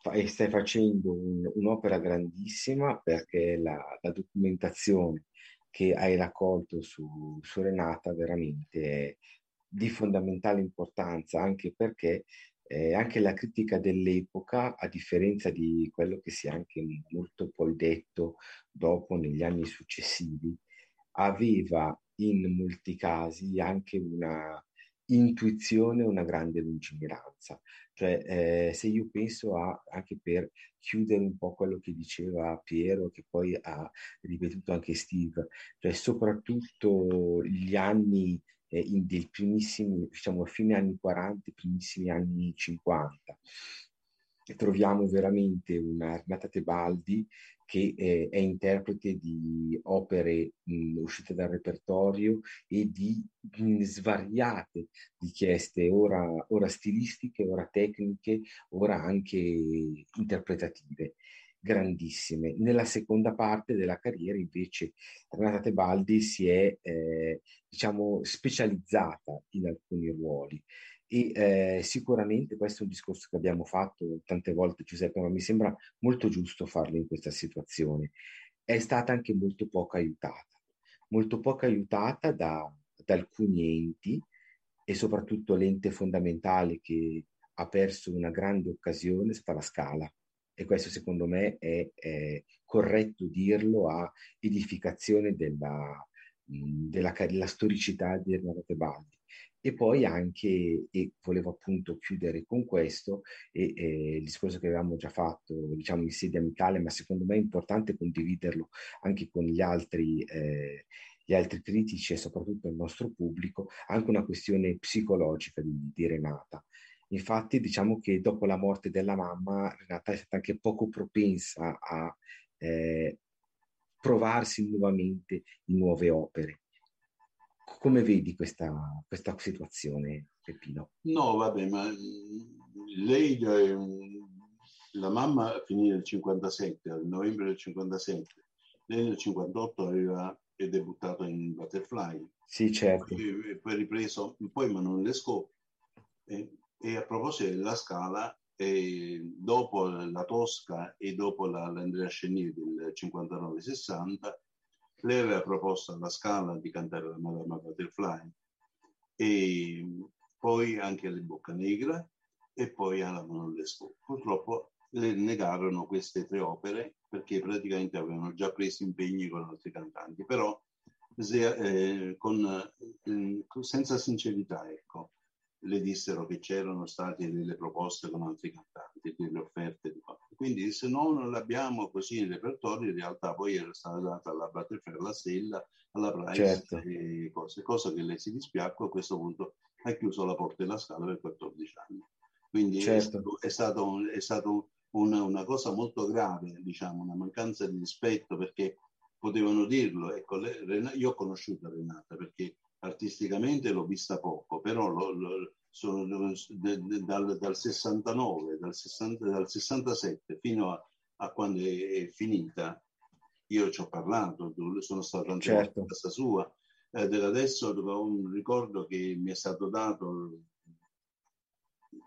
fai, stai facendo un, un'opera grandissima perché la, la, documentazione che hai raccolto su, su Renata veramente è di fondamentale importanza, anche perché eh, anche la critica dell'epoca, a differenza di quello che si è anche molto poi detto dopo negli anni successivi, aveva in molti casi anche una intuizione, una grande lungimiranza. Cioè, eh, se io penso a, anche per chiudere un po' quello che diceva Piero, che poi ha ripetuto anche Steve, cioè soprattutto gli anni eh, in, del primissimi, diciamo, fine anni 40, primissimi anni 50, troviamo veramente una Renata Tebaldi che eh, è interprete di opere mh, uscite dal repertorio e di mh, svariate richieste, ora, ora stilistiche, ora tecniche, ora anche interpretative grandissime. Nella seconda parte della carriera invece Renata Tebaldi si è eh, diciamo specializzata in alcuni ruoli e eh, sicuramente questo è un discorso che abbiamo fatto tante volte Giuseppe, ma mi sembra molto giusto farlo in questa situazione. È stata anche molto poco aiutata, molto poco aiutata da, da alcuni enti e soprattutto l'ente fondamentale che ha perso una grande occasione è stata la Scala e questo secondo me è, è corretto dirlo a edificazione della, della, della storicità di Renato Tebaldi e poi anche, e volevo appunto chiudere con questo, e, e il discorso che avevamo già fatto diciamo in sede amicale, ma secondo me è importante condividerlo anche con gli altri, eh, gli altri critici e soprattutto il nostro pubblico, anche una questione psicologica di, di Renata. Infatti diciamo che dopo la morte della mamma Renata è stata anche poco propensa a eh, provarsi nuovamente in nuove opere come vedi questa, questa situazione, Peppino? No, vabbè, ma lei, la mamma finì nel 57, nel novembre del 57, lei nel 58 aveva è debuttato in Butterfly. Sì, certo. E poi ripreso, poi ma non le scope. E, e, a proposito della Scala, e dopo la Tosca e dopo la, l'Andrea Scenier del 59-60, lei aveva proposto alla Scala di cantare la Madama Butterfly e poi anche alle Bocca Negra e poi alla Monolesco. Purtroppo le negarono queste tre opere perché praticamente avevano già preso impegni con altri cantanti, però se, eh, con, eh, senza sincerità, ecco. Le dissero che c'erano state delle proposte con altri cantanti, delle offerte. Quindi se no non l'abbiamo così in repertorio, in realtà poi era stata data alla Butterfly, alla Stella, alla Price certo. e cose, cosa che lei si dispiacque a questo punto ha chiuso la porta della scala per 14 anni. Quindi certo. è, stato, un, è stato una, una, cosa molto grave, diciamo, una mancanza di rispetto perché potevano dirlo. Ecco, le, io ho conosciuto Renata perché artisticamente l'ho vista poco, però lo, lo, sono dal, dal, 69, dal, 60, dal 67 fino a, a, quando è, finita, io ci ho parlato, sono stato anche certo. a casa sua. Eh, adesso un ricordo che mi è stato dato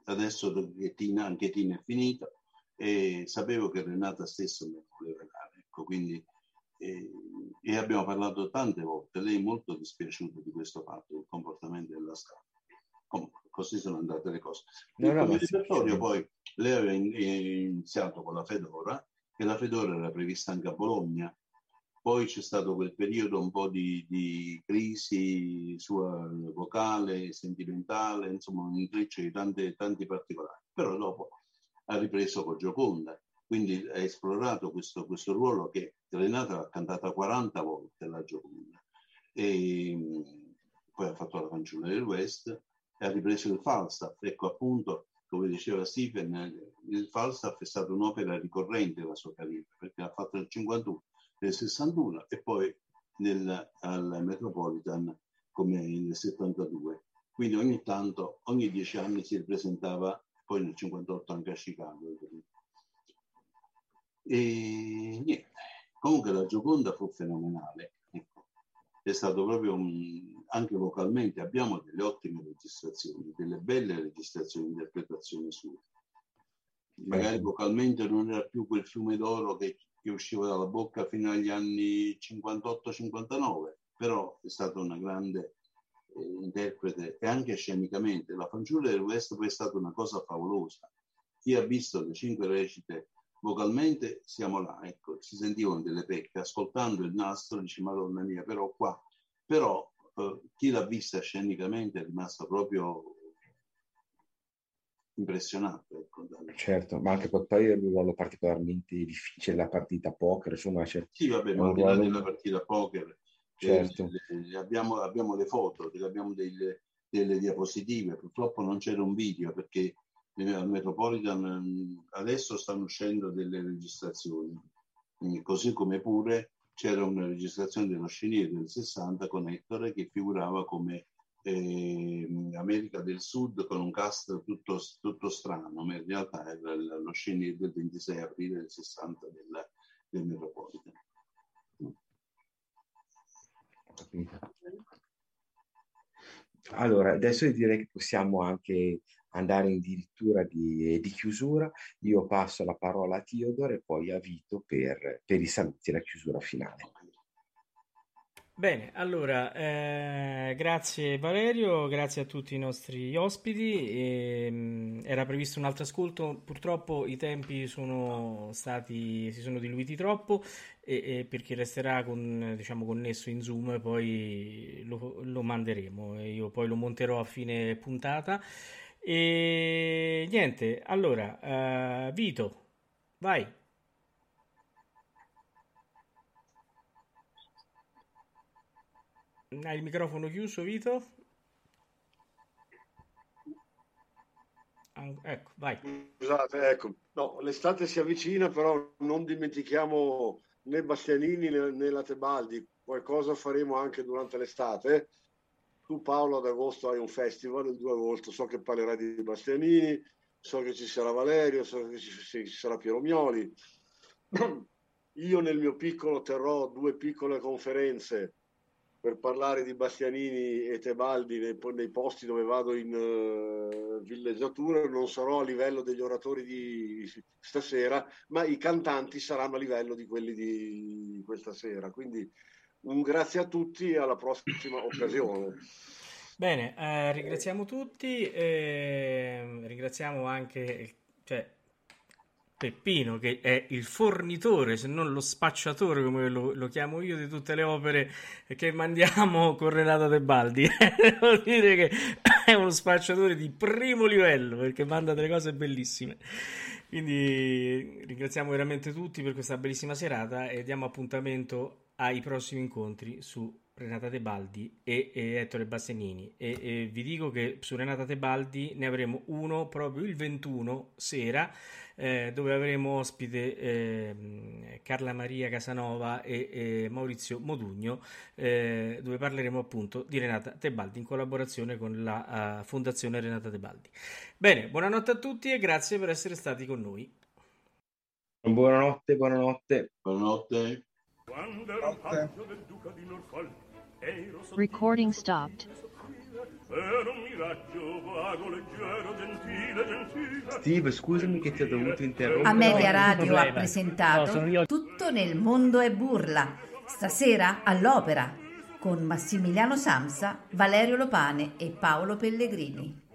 adesso che Tina, anche Tina è finita e sapevo che Renata stessa mi voleva dare. Ecco, quindi e, e, abbiamo parlato tante volte, lei è molto dispiaciuta di questo fatto, del comportamento della strada. Comunque, così sono andate le cose. No, repertorio poi lei aveva iniziato con la Fedora e la Fedora era prevista anche a Bologna. Poi c'è stato quel periodo un po' di, di crisi sua vocale, sentimentale, insomma un intreccio di tante, tanti particolari. Però dopo ha ripreso con Gioconda quindi ha esplorato questo, questo ruolo che Renata l'ha cantata 40 volte la Gioconda. E poi ha fatto la fanciulla del West e ha ripreso il Falstaff. Ecco appunto, come diceva Stephen, il Falstaff è stata un'opera ricorrente della sua carriera, perché l'ha fatto nel 51, nel 61 e poi nel, al Metropolitan come nel 72. Quindi ogni tanto, ogni dieci anni si ripresentava, poi nel 58 anche a Chicago. E niente, comunque la Gioconda fu fenomenale. Ecco. È stato proprio un, anche vocalmente, abbiamo delle ottime registrazioni, delle belle registrazioni, interpretazioni sue. Magari vocalmente non era più quel fiume d'oro che, che usciva dalla bocca fino agli anni 58-59, però è stata una grande eh, interprete e anche scenicamente. La fanciulla del West poi è stata una cosa favolosa. Chi ha visto le cinque recite vocalmente siamo là, ecco, si sentivano delle pecche, ascoltando il nastro dici madonna mia, però qua, però eh, chi l'ha vista scenicamente è rimasto proprio impressionato. Ecco, certo, ma anche poi è un ruolo particolarmente difficile, la partita poker, insomma c'è... Sì, vabbè, ma al di là della partita poker, certo. eh, abbiamo, abbiamo, le foto, abbiamo delle, delle diapositive, purtroppo non c'era un video perché al Metropolitan ehm, adesso stanno uscendo delle registrazioni, così come pure c'era una registrazione dello Sceniere del 60 con Ettore che figurava come eh, America del Sud con un cast tutto, tutto, strano, ma in realtà era lo Sceniere del 26 aprile del 60 del, del Metropolitan. Allora, adesso direi che possiamo anche andare addirittura di, di, chiusura. Io passo la parola a Teodoro e poi a Vito per, per i saluti e la chiusura finale. Bene, allora, eh, grazie Valerio, grazie a tutti i nostri ospiti. E, ehm, era previsto un altro ascolto, purtroppo i tempi sono stati, si sono diluiti troppo e, e per chi resterà con, diciamo, connesso in Zoom poi lo, lo manderemo io poi lo monterò a fine puntata. E niente, allora, uh, Vito, vai. Hai il microfono chiuso, Vito? Ecco, vai. Scusate, ecco, no, l'estate si avvicina, però non dimentichiamo né Bastianini né, né la Tebaldi, qualcosa faremo anche durante l'estate tu Paolo ad agosto hai un festival, il 2 agosto so che parlerai di Bastianini, so che ci sarà Valerio, so che ci, ci sarà Piero Mioli. *clears throat* Io nel mio piccolo terrò due piccole conferenze per parlare di Bastianini e Tebaldi nei, nei posti dove vado in uh, villeggiatura. Non sarò a livello degli oratori di stasera, ma i cantanti saranno a livello di quelli di questa sera. Quindi un grazie a tutti e alla prossima *coughs* occasione. Bene, eh, ringraziamo tutti, eh, ringraziamo anche cioè, Peppino che è il fornitore, se non lo spacciatore come lo, lo chiamo io, di tutte le opere che mandiamo con Renato Tebaldi. *laughs* Devo dire che è uno spacciatore di primo livello perché manda delle cose bellissime. Quindi ringraziamo veramente tutti per questa bellissima serata e diamo appuntamento ai prossimi incontri su Renata Tebaldi e, e Ettore Bassenini e, e, vi dico che su Renata Tebaldi ne avremo uno proprio il 21 sera eh, dove avremo ospite eh, Carla Maria Casanova e, e Maurizio Modugno eh, dove parleremo appunto di Renata Tebaldi in collaborazione con la uh, Fondazione Renata Tebaldi. Bene, buonanotte a tutti e grazie per essere stati con noi. Buonanotte, buonanotte. Buonanotte. Buonanotte. Recording stopped. Steve, scusami che ti ho dovuto interrompere. Amelia Radio ha presentato no, Tutto nel mondo è burla. Stasera all'opera con Massimiliano Samsa, Valerio Lopane e Paolo Pellegrini.